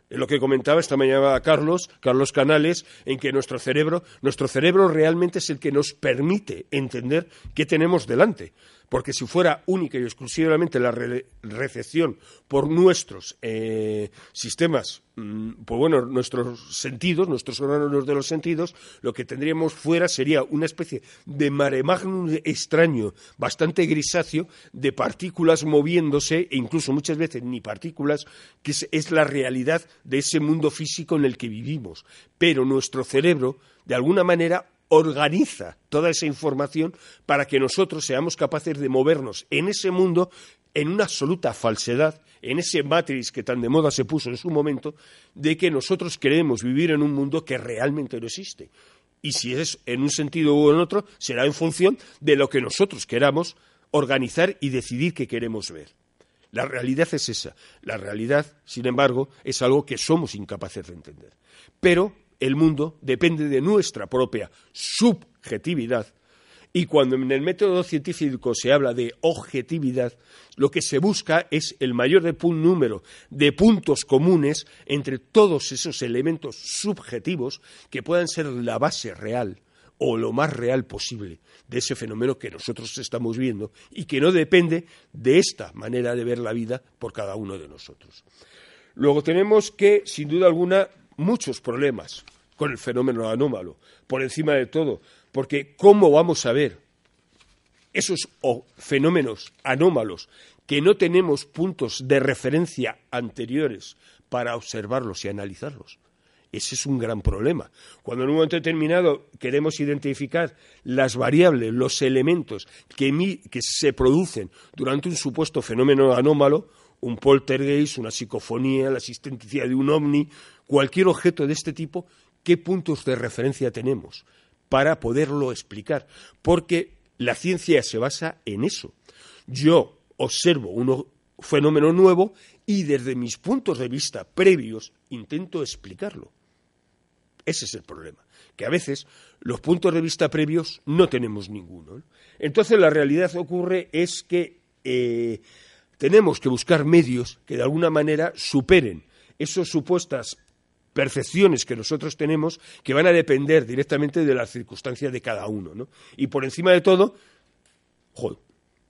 Lo que comentaba esta mañana Carlos, Carlos Canales, en que nuestro cerebro, nuestro cerebro realmente es el que nos permite entender qué tenemos delante porque si fuera única y exclusivamente la recepción por nuestros eh, sistemas, mm, pues bueno, nuestros sentidos, nuestros órganos de los sentidos, lo que tendríamos fuera sería una especie de mare magnum extraño, bastante grisáceo, de partículas moviéndose, e incluso muchas veces ni partículas, que es la realidad de ese mundo físico en el que vivimos. Pero nuestro cerebro, de alguna manera, organiza toda esa información para que nosotros seamos capaces de movernos en ese mundo en una absoluta falsedad, en ese matrix que tan de moda se puso en su momento, de que nosotros queremos vivir en un mundo que realmente no existe. Y si es en un sentido u en otro, será en función de lo que nosotros queramos organizar y decidir que queremos ver. La realidad es esa. La realidad, sin embargo, es algo que somos incapaces de entender. Pero el mundo depende de nuestra propia subjetividad y cuando en el método científico se habla de objetividad, lo que se busca es el mayor número de puntos comunes entre todos esos elementos subjetivos que puedan ser la base real o lo más real posible de ese fenómeno que nosotros estamos viendo y que no depende de esta manera de ver la vida por cada uno de nosotros. Luego tenemos que, sin duda alguna, muchos problemas con el fenómeno anómalo, por encima de todo, porque ¿cómo vamos a ver esos fenómenos anómalos que no tenemos puntos de referencia anteriores para observarlos y analizarlos? Ese es un gran problema. Cuando en un momento determinado queremos identificar las variables, los elementos que, se producen durante un supuesto fenómeno anómalo, un poltergeist, una psicofonía, la existencia de un ovni, cualquier objeto de este tipo, ¿qué puntos de referencia tenemos para poderlo explicar? Porque la ciencia se basa en eso. Yo observo un fenómeno nuevo y desde mis puntos de vista previos intento explicarlo. Ese es el problema, que a veces los puntos de vista previos no tenemos ninguno. Entonces la realidad ocurre es que eh, tenemos que buscar medios que de alguna manera superen esas supuestas percepciones que nosotros tenemos que van a depender directamente de las circunstancias de cada uno. ¿no? Y por encima de todo, joder,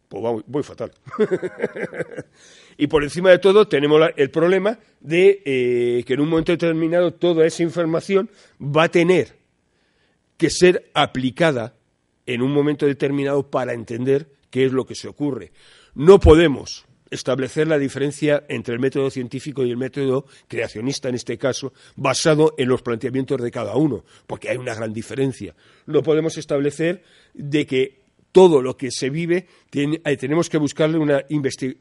pues voy, fatal. <laughs> y por encima de todo tenemos el problema de eh, que en un momento determinado toda esa información va a tener que ser aplicada en un momento determinado para entender qué es lo que se ocurre. No podemos establecer la diferencia entre el método científico y el método creacionista, en este caso, basado en los planteamientos de cada uno, porque hay una gran diferencia. No podemos establecer de que todo lo que se vive eh, tenemos que buscarle una,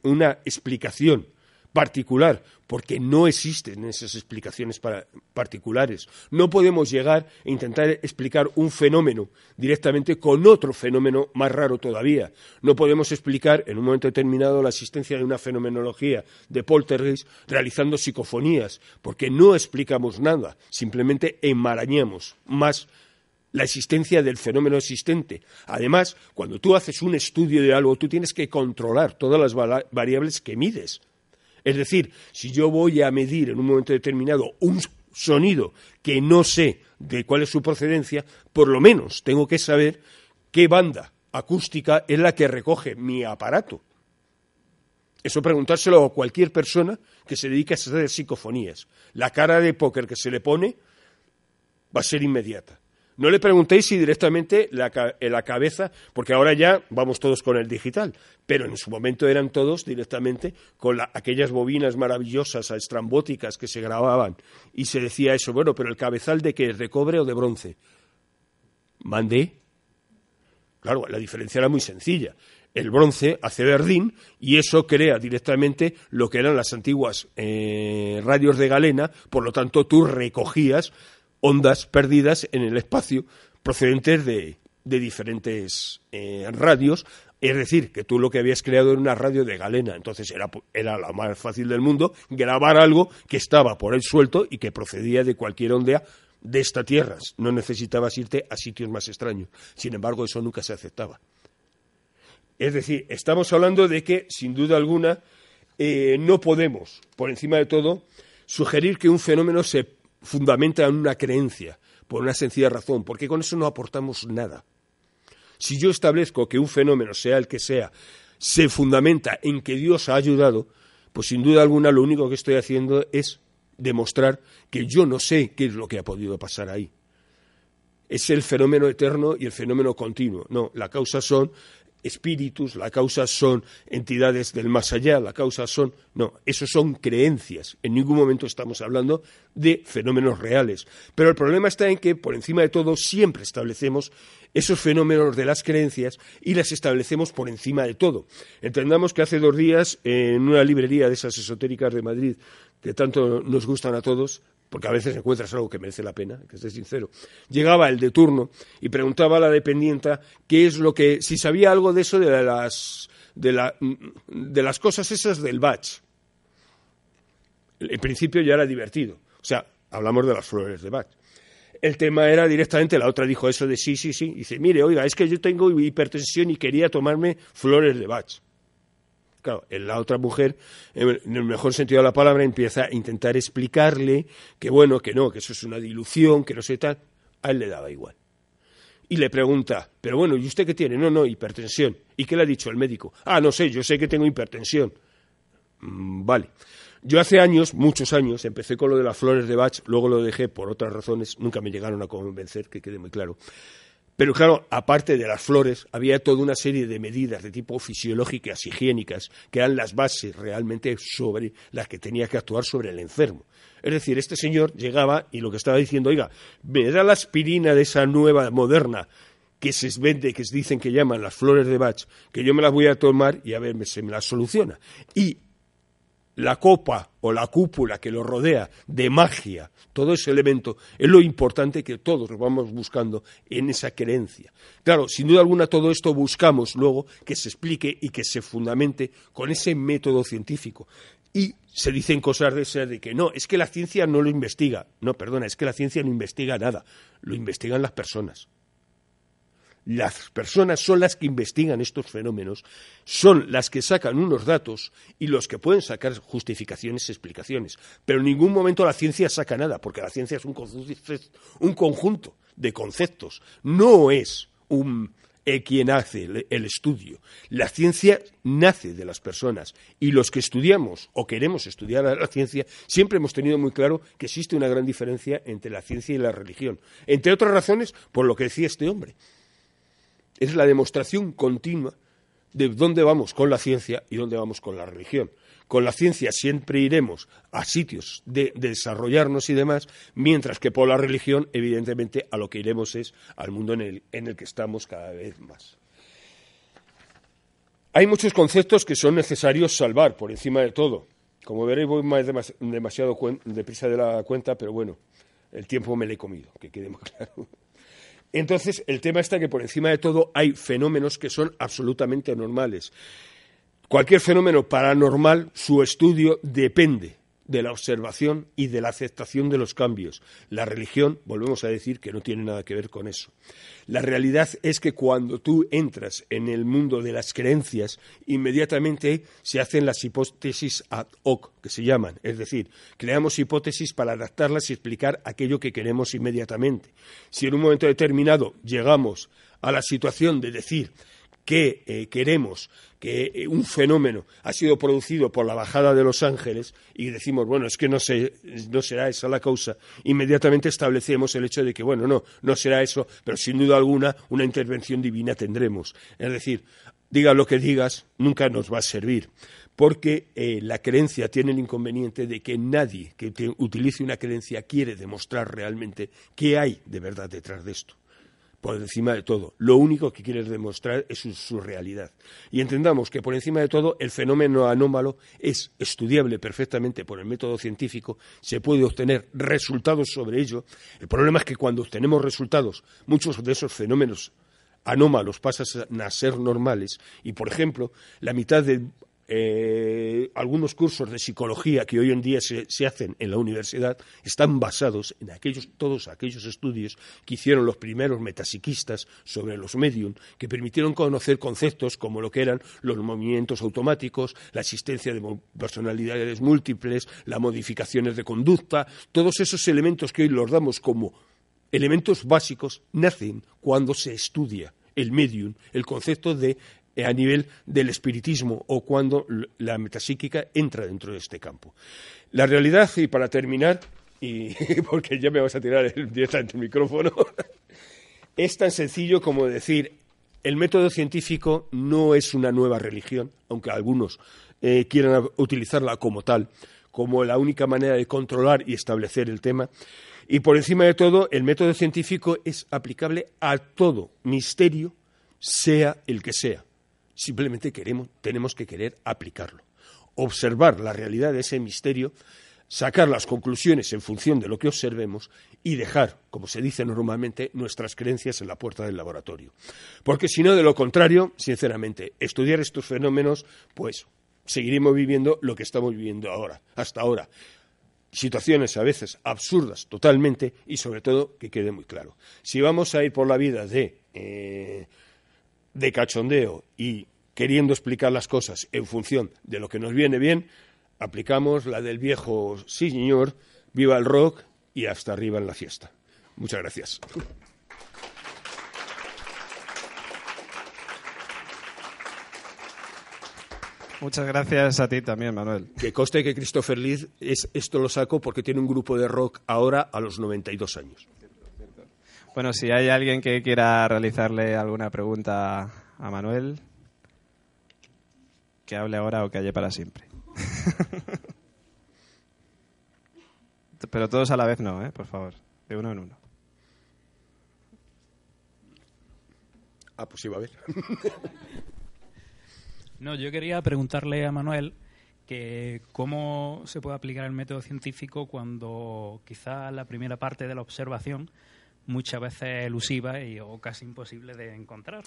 una explicación particular, porque no existen esas explicaciones particulares. No podemos llegar a intentar explicar un fenómeno directamente con otro fenómeno más raro todavía. No podemos explicar en un momento determinado la existencia de una fenomenología de poltergeist realizando psicofonías, porque no explicamos nada, simplemente enmarañamos más la existencia del fenómeno existente. Además, cuando tú haces un estudio de algo, tú tienes que controlar todas las variables que mides. Es decir, si yo voy a medir en un momento determinado un sonido que no sé de cuál es su procedencia, por lo menos tengo que saber qué banda acústica es la que recoge mi aparato. Eso preguntárselo a cualquier persona que se dedique a hacer psicofonías. La cara de póker que se le pone va a ser inmediata. No le preguntéis si directamente la, la cabeza, porque ahora ya vamos todos con el digital, pero en su momento eran todos directamente con aquellas bobinas maravillosas estrambóticas que se grababan y se decía eso, bueno, pero el cabezal de qué es, de cobre o de bronce. Mandé. Claro, la diferencia era muy sencilla. El bronce hace verdín y eso crea directamente lo que eran las antiguas eh, radios de galena, por lo tanto tú recogías ondas perdidas en el espacio procedentes de, diferentes eh, radios. Es decir, que tú lo que habías creado era una radio de galena, entonces era, era la más fácil del mundo grabar algo que estaba por ahí suelto y que procedía de cualquier onda de esta tierra. No necesitabas irte a sitios más extraños. Sin embargo, eso nunca se aceptaba. Es decir, estamos hablando de que, sin duda alguna, eh, no podemos, por encima de todo, sugerir que un fenómeno se fundamenta en una creencia, por una sencilla razón, porque con eso no aportamos nada. Si yo establezco que un fenómeno, sea el que sea, se fundamenta en que Dios ha ayudado, pues sin duda alguna lo único que estoy haciendo es demostrar que yo no sé qué es lo que ha podido pasar ahí. Es el fenómeno eterno y el fenómeno continuo. No, la causa son espíritus, la causa son entidades del más allá, la causa son... No, eso son creencias. En ningún momento estamos hablando de fenómenos reales. Pero el problema está en que, por encima de todo, siempre establecemos esos fenómenos de las creencias y las establecemos por encima de todo. Entendamos que hace dos días, en una librería de esas esotéricas de Madrid, que tanto nos gustan a todos, porque a veces encuentras algo que merece la pena, que esté sincero. Llegaba el de turno y preguntaba a la dependienta qué es lo que, si sabía algo de eso de las, de, la, de las cosas esas del batch. En principio ya era divertido. O sea, hablamos de las flores de Bach. El tema era directamente, la otra dijo eso de sí, sí, sí. dice, mire, oiga, es que yo tengo hipertensión y quería tomarme flores de Bach. Claro, la otra mujer, en el mejor sentido de la palabra, empieza a intentar explicarle que bueno, que no, que eso es una dilución, que no sé tal. A él le daba igual. Y le pregunta, pero bueno, ¿y usted qué tiene? No, no, hipertensión. ¿Y qué le ha dicho el médico? Ah, no sé, yo sé que tengo hipertensión. Mm, vale. Yo hace años, muchos años, empecé con lo de las flores de Bach, luego lo dejé por otras razones, nunca me llegaron a convencer, que quede muy claro. Pero claro, aparte de las flores, había toda una serie de medidas de tipo fisiológicas, higiénicas, que eran las bases realmente sobre las que tenía que actuar sobre el enfermo. Es decir, este señor llegaba y lo que estaba diciendo, oiga, me da la aspirina de esa nueva moderna que se vende, que dicen que llaman las flores de Bach, que yo me las voy a tomar y a ver, se me las soluciona. Y la copa o la cúpula que lo rodea de magia, todo ese elemento, es lo importante que todos vamos buscando en esa creencia. Claro, sin duda alguna todo esto buscamos luego que se explique y que se fundamente con ese método científico. Y se dicen cosas de esas de que no, es que la ciencia no lo investiga. No, perdona, es que la ciencia no investiga nada, lo investigan las personas. Las personas son las que investigan estos fenómenos, son las que sacan unos datos y los que pueden sacar justificaciones explicaciones. Pero en ningún momento la ciencia saca nada, porque la ciencia es un, conjunto de conceptos, no es un, eh, quien hace el, estudio. La ciencia nace de las personas y los que estudiamos o queremos estudiar la ciencia siempre hemos tenido muy claro que existe una gran diferencia entre la ciencia y la religión. Entre otras razones, por lo que decía este hombre es la demostración continua de dónde vamos con la ciencia y dónde vamos con la religión. Con la ciencia siempre iremos a sitios de, desarrollarnos y demás, mientras que por la religión, evidentemente, a lo que iremos es al mundo en el, que estamos cada vez más. Hay muchos conceptos que son necesarios salvar por encima de todo. Como veréis, voy más demasiado deprisa de la cuenta, pero bueno, el tiempo me lo he comido, que quede más <laughs> claro. Entonces, el tema está que por encima de todo hay fenómenos que son absolutamente anormales. Cualquier fenómeno paranormal, su estudio depende de la observación y de la aceptación de los cambios. La religión, volvemos a decir que no tiene nada que ver con eso. La realidad es que cuando tú entras en el mundo de las creencias, inmediatamente se hacen las hipótesis ad hoc, que se llaman. Es decir, creamos hipótesis para adaptarlas y explicar aquello que queremos inmediatamente. Si en un momento determinado llegamos a la situación de decir que eh, queremos que eh, un fenómeno ha sido producido por la bajada de los ángeles y decimos, bueno, es que no, no será esa la causa, inmediatamente establecemos el hecho de que, bueno, no, no será eso, pero sin duda alguna una intervención divina tendremos. Es decir, diga lo que digas, nunca nos va a servir porque eh, la creencia tiene el inconveniente de que nadie que utilice una creencia quiere demostrar realmente qué hay de verdad detrás de esto por encima de todo. Lo único que quiere demostrar es su, realidad. Y entendamos que por encima de todo el fenómeno anómalo es estudiable perfectamente por el método científico, se puede obtener resultados sobre ello. El problema es que cuando obtenemos resultados, muchos de esos fenómenos anómalos pasan a ser normales y, por ejemplo, la mitad de eh, algunos cursos de psicología que hoy en día se, hacen en la universidad están basados en aquellos, todos aquellos estudios que hicieron los primeros metapsiquistas sobre los medium, que permitieron conocer conceptos como lo que eran los movimientos automáticos, la existencia de personalidades múltiples, las modificaciones de conducta, todos esos elementos que hoy los damos como elementos básicos nacen cuando se estudia el medium, el concepto de a nivel del espiritismo o cuando la metapsíquica entra dentro de este campo. La realidad, y para terminar, y <laughs> porque ya me vas a tirar el, directamente el micrófono, <laughs> es tan sencillo como decir, el método científico no es una nueva religión, aunque algunos eh, quieran utilizarla como tal, como la única manera de controlar y establecer el tema. Y por encima de todo, el método científico es aplicable a todo misterio, sea el que sea simplemente queremos, tenemos que querer aplicarlo, observar la realidad de ese misterio, sacar las conclusiones en función de lo que observemos y dejar, como se dice normalmente, nuestras creencias en la puerta del laboratorio. Porque si no, de lo contrario, sinceramente, estudiar estos fenómenos, pues seguiremos viviendo lo que estamos viviendo ahora, hasta ahora. Situaciones a veces absurdas totalmente y sobre todo que quede muy claro. Si vamos a ir por la vida de eh, de cachondeo y queriendo explicar las cosas en función de lo que nos viene bien, aplicamos la del viejo sí señor, viva el rock y hasta arriba en la fiesta. Muchas gracias. Muchas gracias a ti también, Manuel. Que coste que Christopher Lee es, esto lo saco porque tiene un grupo de rock ahora a los 92 años. Bueno, si hay alguien que quiera realizarle alguna pregunta a Manuel, que hable ahora o que haya para siempre. <laughs> Pero todos a la vez no, ¿eh? Por favor, de uno en uno. Ah, pues iba a ver. <laughs> no, yo quería preguntarle a Manuel que cómo se puede aplicar el método científico cuando quizá la primera parte de la observación muchas veces elusiva y, o casi imposible de encontrar.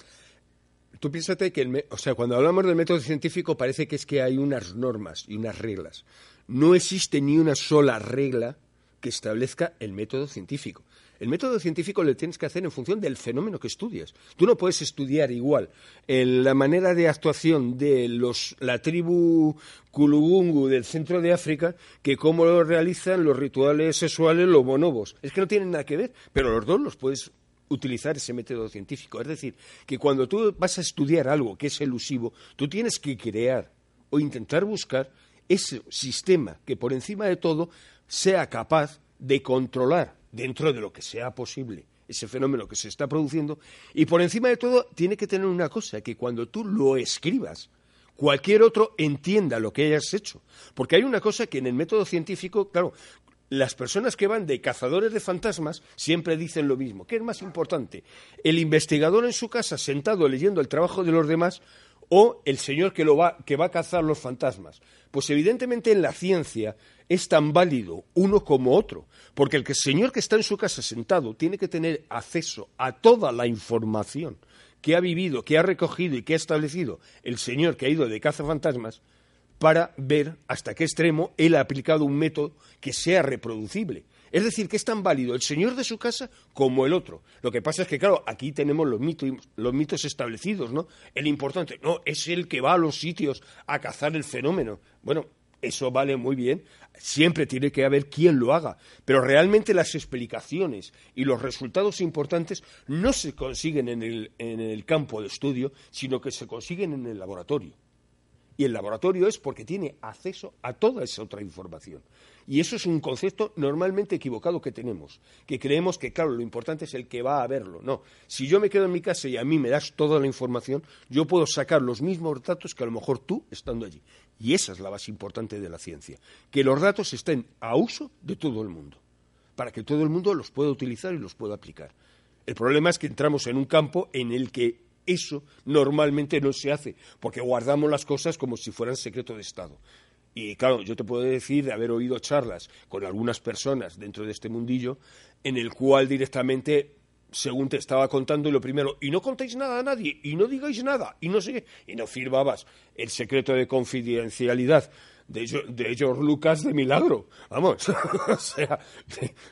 Tú piénsate que, el, o sea, cuando hablamos del método científico parece que es que hay unas normas y unas reglas. No existe ni una sola regla que establezca el método científico. El método científico lo tienes que hacer en función del fenómeno que estudias. Tú no puedes estudiar igual la manera de actuación de los, la tribu Kulugungu del centro de África que cómo lo realizan los rituales sexuales los bonobos. Es que no tienen nada que ver, pero los dos los puedes utilizar ese método científico. Es decir, que cuando tú vas a estudiar algo que es elusivo, tú tienes que crear o intentar buscar ese sistema que por encima de todo sea capaz de controlar dentro de lo que sea posible ese fenómeno que se está produciendo y por encima de todo tiene que tener una cosa, que cuando tú lo escribas, cualquier otro entienda lo que hayas hecho. Porque hay una cosa que en el método científico, claro, las personas que van de cazadores de fantasmas siempre dicen lo mismo. ¿Qué es más importante? ¿El investigador en su casa sentado leyendo el trabajo de los demás o el señor que, va, que va a cazar los fantasmas? Pues evidentemente en la ciencia es tan válido uno como otro, porque el señor que está en su casa sentado tiene que tener acceso a toda la información que ha vivido, que ha recogido y que ha establecido el señor que ha ido de caza fantasmas, para ver hasta qué extremo él ha aplicado un método que sea reproducible. Es decir, que es tan válido el señor de su casa como el otro. Lo que pasa es que, claro, aquí tenemos los mitos, los mitos establecidos, ¿no? El importante, no, es el que va a los sitios a cazar el fenómeno. Bueno, eso vale muy bien. Siempre tiene que haber quien lo haga. Pero realmente las explicaciones y los resultados importantes no se consiguen en el, en el campo de estudio, sino que se consiguen en el laboratorio. Y el laboratorio es porque tiene acceso a toda esa otra información. Y eso es un concepto normalmente equivocado que tenemos, que creemos que, claro, lo importante es el que va a verlo. No, si yo me quedo en mi casa y a mí me das toda la información, yo puedo sacar los mismos datos que a lo mejor tú estando allí. Y esa es la base importante de la ciencia, que los datos estén a uso de todo el mundo, para que todo el mundo los pueda utilizar y los pueda aplicar. El problema es que entramos en un campo en el que eso normalmente no se hace, porque guardamos las cosas como si fueran secreto de Estado. Y claro, yo te puedo decir de haber oído charlas con algunas personas dentro de este mundillo, en el cual directamente, según te estaba contando, lo primero, y no contéis nada a nadie, y no digáis nada, y no sé y no firmabas el secreto de confidencialidad de, de George Lucas de milagro. Vamos, <laughs> o sea,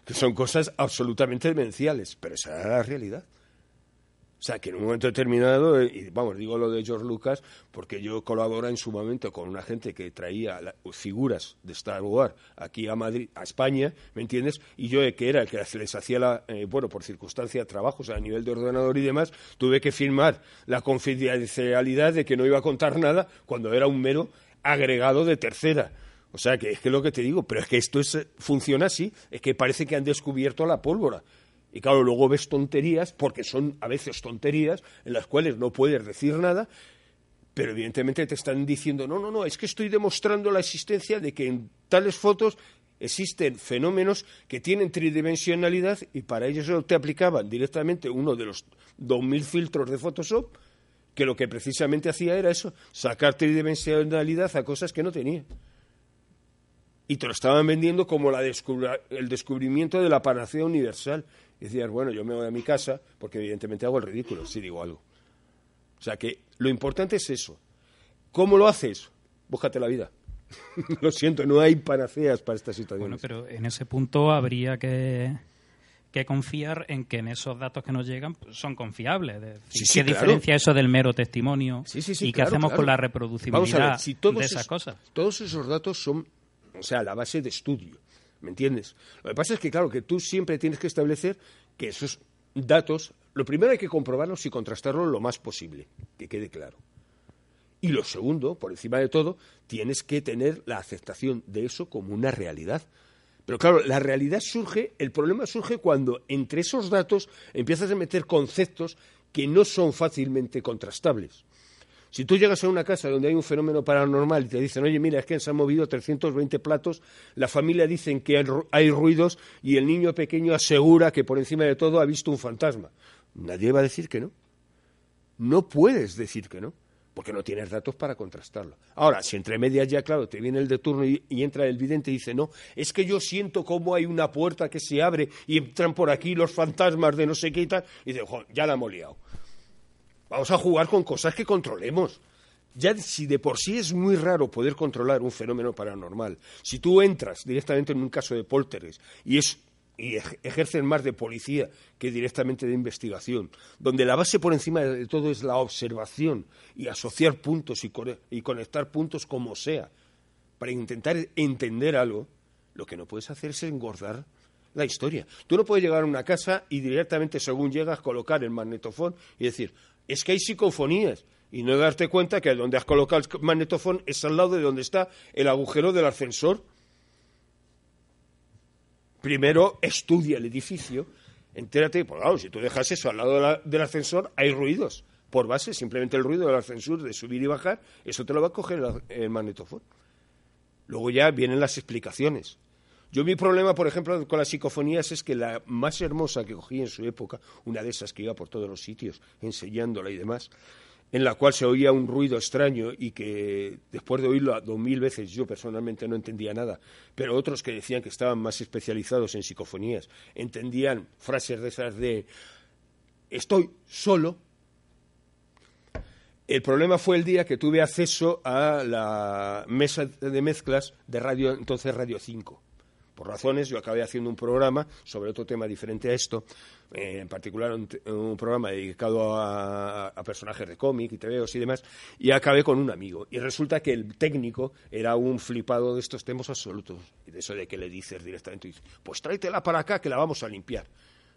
que son cosas absolutamente demenciales, pero esa era la realidad. O sea, que en un momento determinado, eh, y vamos, digo lo de George Lucas, porque yo colaboro en su momento con una gente que traía figuras de Star Wars aquí a Madrid, a España, ¿me entiendes? Y yo, que era el que les hacía, la, eh, bueno, por circunstancia, trabajos a nivel de ordenador y demás, tuve que firmar la confidencialidad de que no iba a contar nada cuando era un mero agregado de tercera. O sea, que es que lo que te digo, pero es que esto es, funciona así, es que parece que han descubierto la pólvora. Y claro, luego ves tonterías, porque son a veces tonterías, en las cuales no puedes decir nada, pero evidentemente te están diciendo, no, no, no, es que estoy demostrando la existencia de que en tales fotos existen fenómenos que tienen tridimensionalidad y para ellos te aplicaban directamente uno de los 2.000 filtros de Photoshop, que lo que precisamente hacía era eso, sacar tridimensionalidad a cosas que no tenía. Y te lo estaban vendiendo como la el descubrimiento de la panacea universal. Y decías, bueno, yo me voy a mi casa porque evidentemente hago el ridículo si digo algo. O sea que lo importante es eso. ¿Cómo lo haces? Búscate la vida. <laughs> lo siento, no hay panaceas para esta situación. Bueno, pero en ese punto habría que, confiar en que en esos datos que nos llegan pues, son confiables. ¿Qué diferencia eso del mero testimonio? ¿Y qué hacemos con la reproducibilidad de esas cosas? Todos esos datos son, o sea, la base de estudio. ¿Me entiendes? Lo que pasa es que, claro, que tú siempre tienes que establecer que esos datos, lo primero hay que comprobarlos y contrastarlos lo más posible, que quede claro. Y lo segundo, por encima de todo, tienes que tener la aceptación de eso como una realidad. Pero claro, la realidad surge, el problema surge cuando entre esos datos empiezas a meter conceptos que no son fácilmente contrastables. Si tú llegas a una casa donde hay un fenómeno paranormal y te dicen, oye, mira, es que se han movido 320 platos, la familia dicen que hay ruidos y el niño pequeño asegura que por encima de todo ha visto un fantasma. Nadie va a decir que no. No puedes decir que no, porque no tienes datos para contrastarlo. Ahora, si entre medias ya, claro, te viene el de turno y, entra el vidente y dice, no, es que yo siento como hay una puerta que se abre y entran por aquí los fantasmas de no sé qué y tal, y dice, ya la hemos liado. Vamos a jugar con cosas que controlemos. Ya si de por sí es muy raro poder controlar un fenómeno paranormal, si tú entras directamente en un caso de poltergeist y es y ejercen más de policía que directamente de investigación, donde la base por encima de todo es la observación y asociar puntos y, y conectar puntos como sea, para intentar entender algo, lo que no puedes hacer es engordar la historia. Tú no puedes llegar a una casa y directamente, según llegas, colocar el magnetofón y decir, es que hay psicofonías. Y no darte cuenta que donde has colocado el magnetofón es al lado de donde está el agujero del ascensor. Primero estudia el edificio, entérate, pues claro, si tú dejas eso al lado del ascensor, hay ruidos. Por base, simplemente el ruido del ascensor, de subir y bajar, eso te lo va a coger el magnetofón. Luego ya vienen las explicaciones. Yo mi problema, por ejemplo, con las psicofonías es que la más hermosa que cogí en su época, una de esas que iba por todos los sitios enseñándola y demás, en la cual se oía un ruido extraño y que después de oírlo dos mil veces yo personalmente no entendía nada, pero otros que decían que estaban más especializados en psicofonías entendían frases de esas de estoy solo. El problema fue el día que tuve acceso a la mesa de mezclas de radio, entonces Radio 5 por razones, yo acabé haciendo un programa sobre otro tema diferente a esto, eh, en particular un, programa dedicado a, personajes de cómic y tebeos y demás, y acabé con un amigo. Y resulta que el técnico era un flipado de estos temas absolutos, de eso de que le dices directamente, pues tráetela para acá que la vamos a limpiar.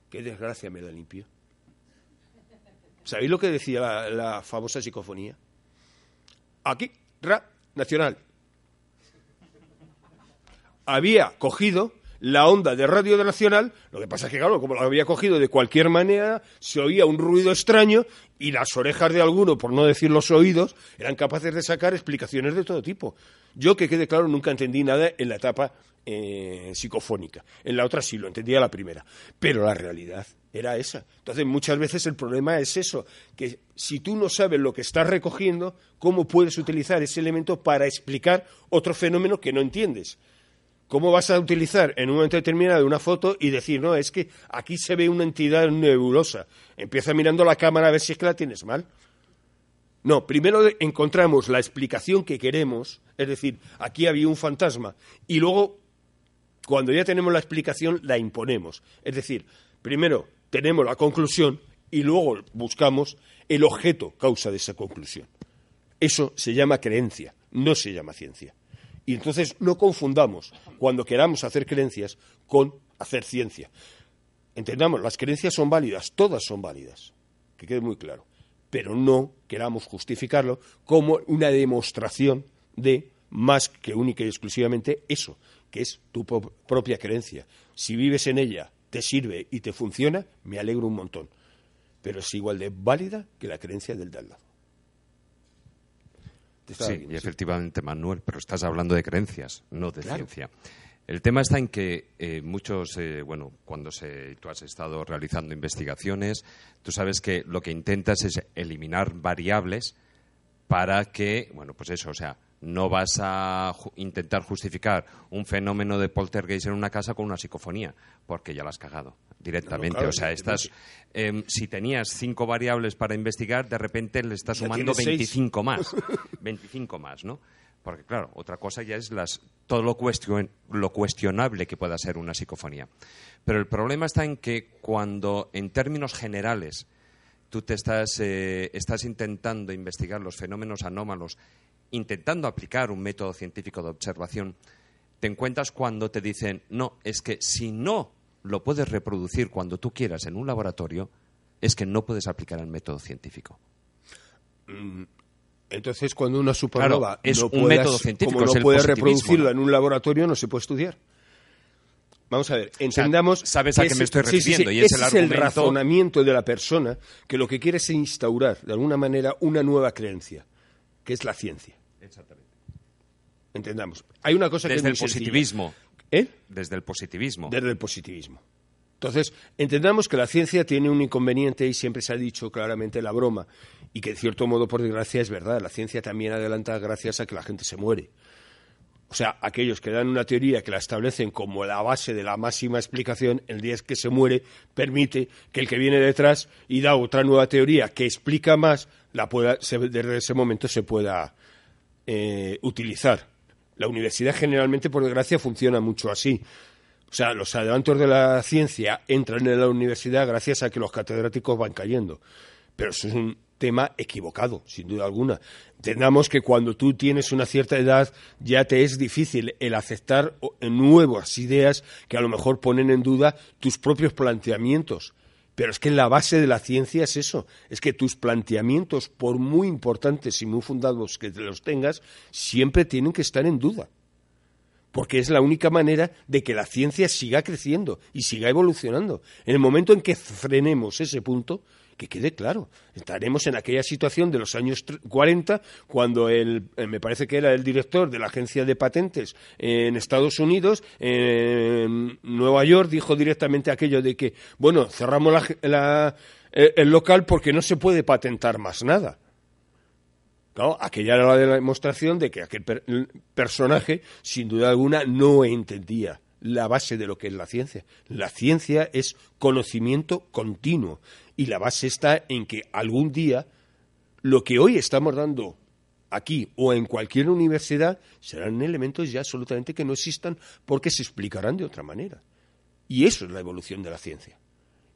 Qué desgracia me la limpió. ¿Sabéis lo que decía la, la famosa psicofonía? Aquí, ra, nacional, había cogido la onda de Radio Nacional, lo que pasa es que, claro, como lo había cogido de cualquier manera, se oía un ruido extraño y las orejas de alguno, por no decir los oídos, eran capaces de sacar explicaciones de todo tipo. Yo, que quede claro, nunca entendí nada en la etapa eh, psicofónica. En la otra sí, lo entendía la primera. Pero la realidad era esa. Entonces, muchas veces el problema es eso, que si tú no sabes lo que estás recogiendo, ¿cómo puedes utilizar ese elemento para explicar otro fenómeno que no entiendes? ¿Cómo vas a utilizar en un momento determinado una foto y decir, no, es que aquí se ve una entidad nebulosa? Empieza mirando la cámara a ver si es que la tienes mal. No, primero encontramos la explicación que queremos, es decir, aquí había un fantasma, y luego, cuando ya tenemos la explicación, la imponemos. Es decir, primero tenemos la conclusión y luego buscamos el objeto causa de esa conclusión. Eso se llama creencia, no se llama ciencia. Y entonces no confundamos cuando queramos hacer creencias con hacer ciencia. Entendamos, las creencias son válidas, todas son válidas, que quede muy claro, pero no queramos justificarlo como una demostración de más que única y exclusivamente eso, que es tu propia creencia. Si vives en ella, te sirve y te funciona, me alegro un montón, pero es igual de válida que la creencia del de Sí, y efectivamente, Manuel, pero estás hablando de creencias, no de ciencia. El tema está en que eh, muchos, eh, bueno, cuando se, tú has estado realizando investigaciones, tú sabes que lo que intentas es eliminar variables para que, bueno, pues eso, o sea, no vas a intentar justificar un fenómeno de poltergeist en una casa con una psicofonía, porque ya la has cagado directamente. o sea, estás, em, si tenías cinco variables para investigar, de repente le estás sumando 25 más. <laughs> 25 más, ¿no? Porque, claro, otra cosa ya es las, todo lo, lo cuestionable que pueda ser una psicofonía. Pero el problema está en que cuando, en términos generales, tú te estás, eh, estás intentando investigar los fenómenos anómalos intentando aplicar un método científico de observación, te encuentras cuando te dicen, no, es que si no lo puedes reproducir cuando tú quieras en un laboratorio, es que no puedes aplicar el método científico. Mm, entonces, cuando una supernova es un método científico, como no puede reproducirla en un laboratorio, no se puede estudiar. Vamos a ver, entendamos. sabes a qué me estoy refiriendo y es ese el, es el razonamiento de la persona que lo que quiere es instaurar, de alguna manera, una nueva creencia, que es la ciencia. Exactamente. Entendamos. Hay una cosa Desde que es el positivismo. ¿Eh? Desde el positivismo. Desde el positivismo. Entonces, entendamos que la ciencia tiene un inconveniente y siempre se ha dicho claramente la broma, y que de cierto modo, por desgracia, es verdad. La ciencia también adelanta gracias a que la gente se muere. O sea, aquellos que dan una teoría que la establecen como la base de la máxima explicación, el día que se muere, permite que el que viene detrás y da otra nueva teoría que explica más, la pueda, desde ese momento se pueda eh, utilizar. La universidad generalmente, por desgracia, funciona mucho así. O sea, los adelantos de la ciencia entran en la universidad gracias a que los catedráticos van cayendo. Pero eso es un tema equivocado, sin duda alguna. Entendamos que cuando tú tienes una cierta edad ya te es difícil el aceptar nuevas ideas que a lo mejor ponen en duda tus propios planteamientos. Pero es que la base de la ciencia es eso, es que tus planteamientos, por muy importantes y muy fundados que los tengas, siempre tienen que estar en duda. Porque es la única manera de que la ciencia siga creciendo y siga evolucionando. En el momento en que frenemos ese punto, que quede claro, estaremos en aquella situación de los años 40 cuando el, eh, me parece que era el director de la agencia de patentes en Estados Unidos, en Nueva York, dijo directamente aquello de que, bueno, cerramos el local porque no se puede patentar más nada. Claro, aquella era la demostración de que aquel personaje, sin duda alguna, no entendía la base de lo que es la ciencia. La ciencia es conocimiento continuo y la base está en que algún día lo que hoy estamos dando aquí o en cualquier universidad serán elementos ya absolutamente que no existan porque se explicarán de otra manera. Y eso es la evolución de la ciencia.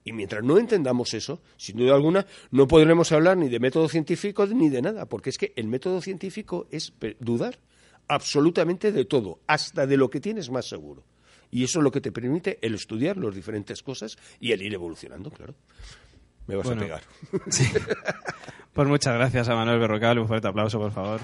Y mientras no entendamos eso, sin duda alguna, no podremos hablar ni de método científico ni de nada, porque es que el método científico es dudar absolutamente de todo, hasta de lo que tienes más seguro. Y eso es lo que te permite el estudiar las diferentes cosas y el ir evolucionando, claro. Me vas a pegar. <laughs> Pues muchas gracias a Manuel Berrocal. Un fuerte aplauso, por favor.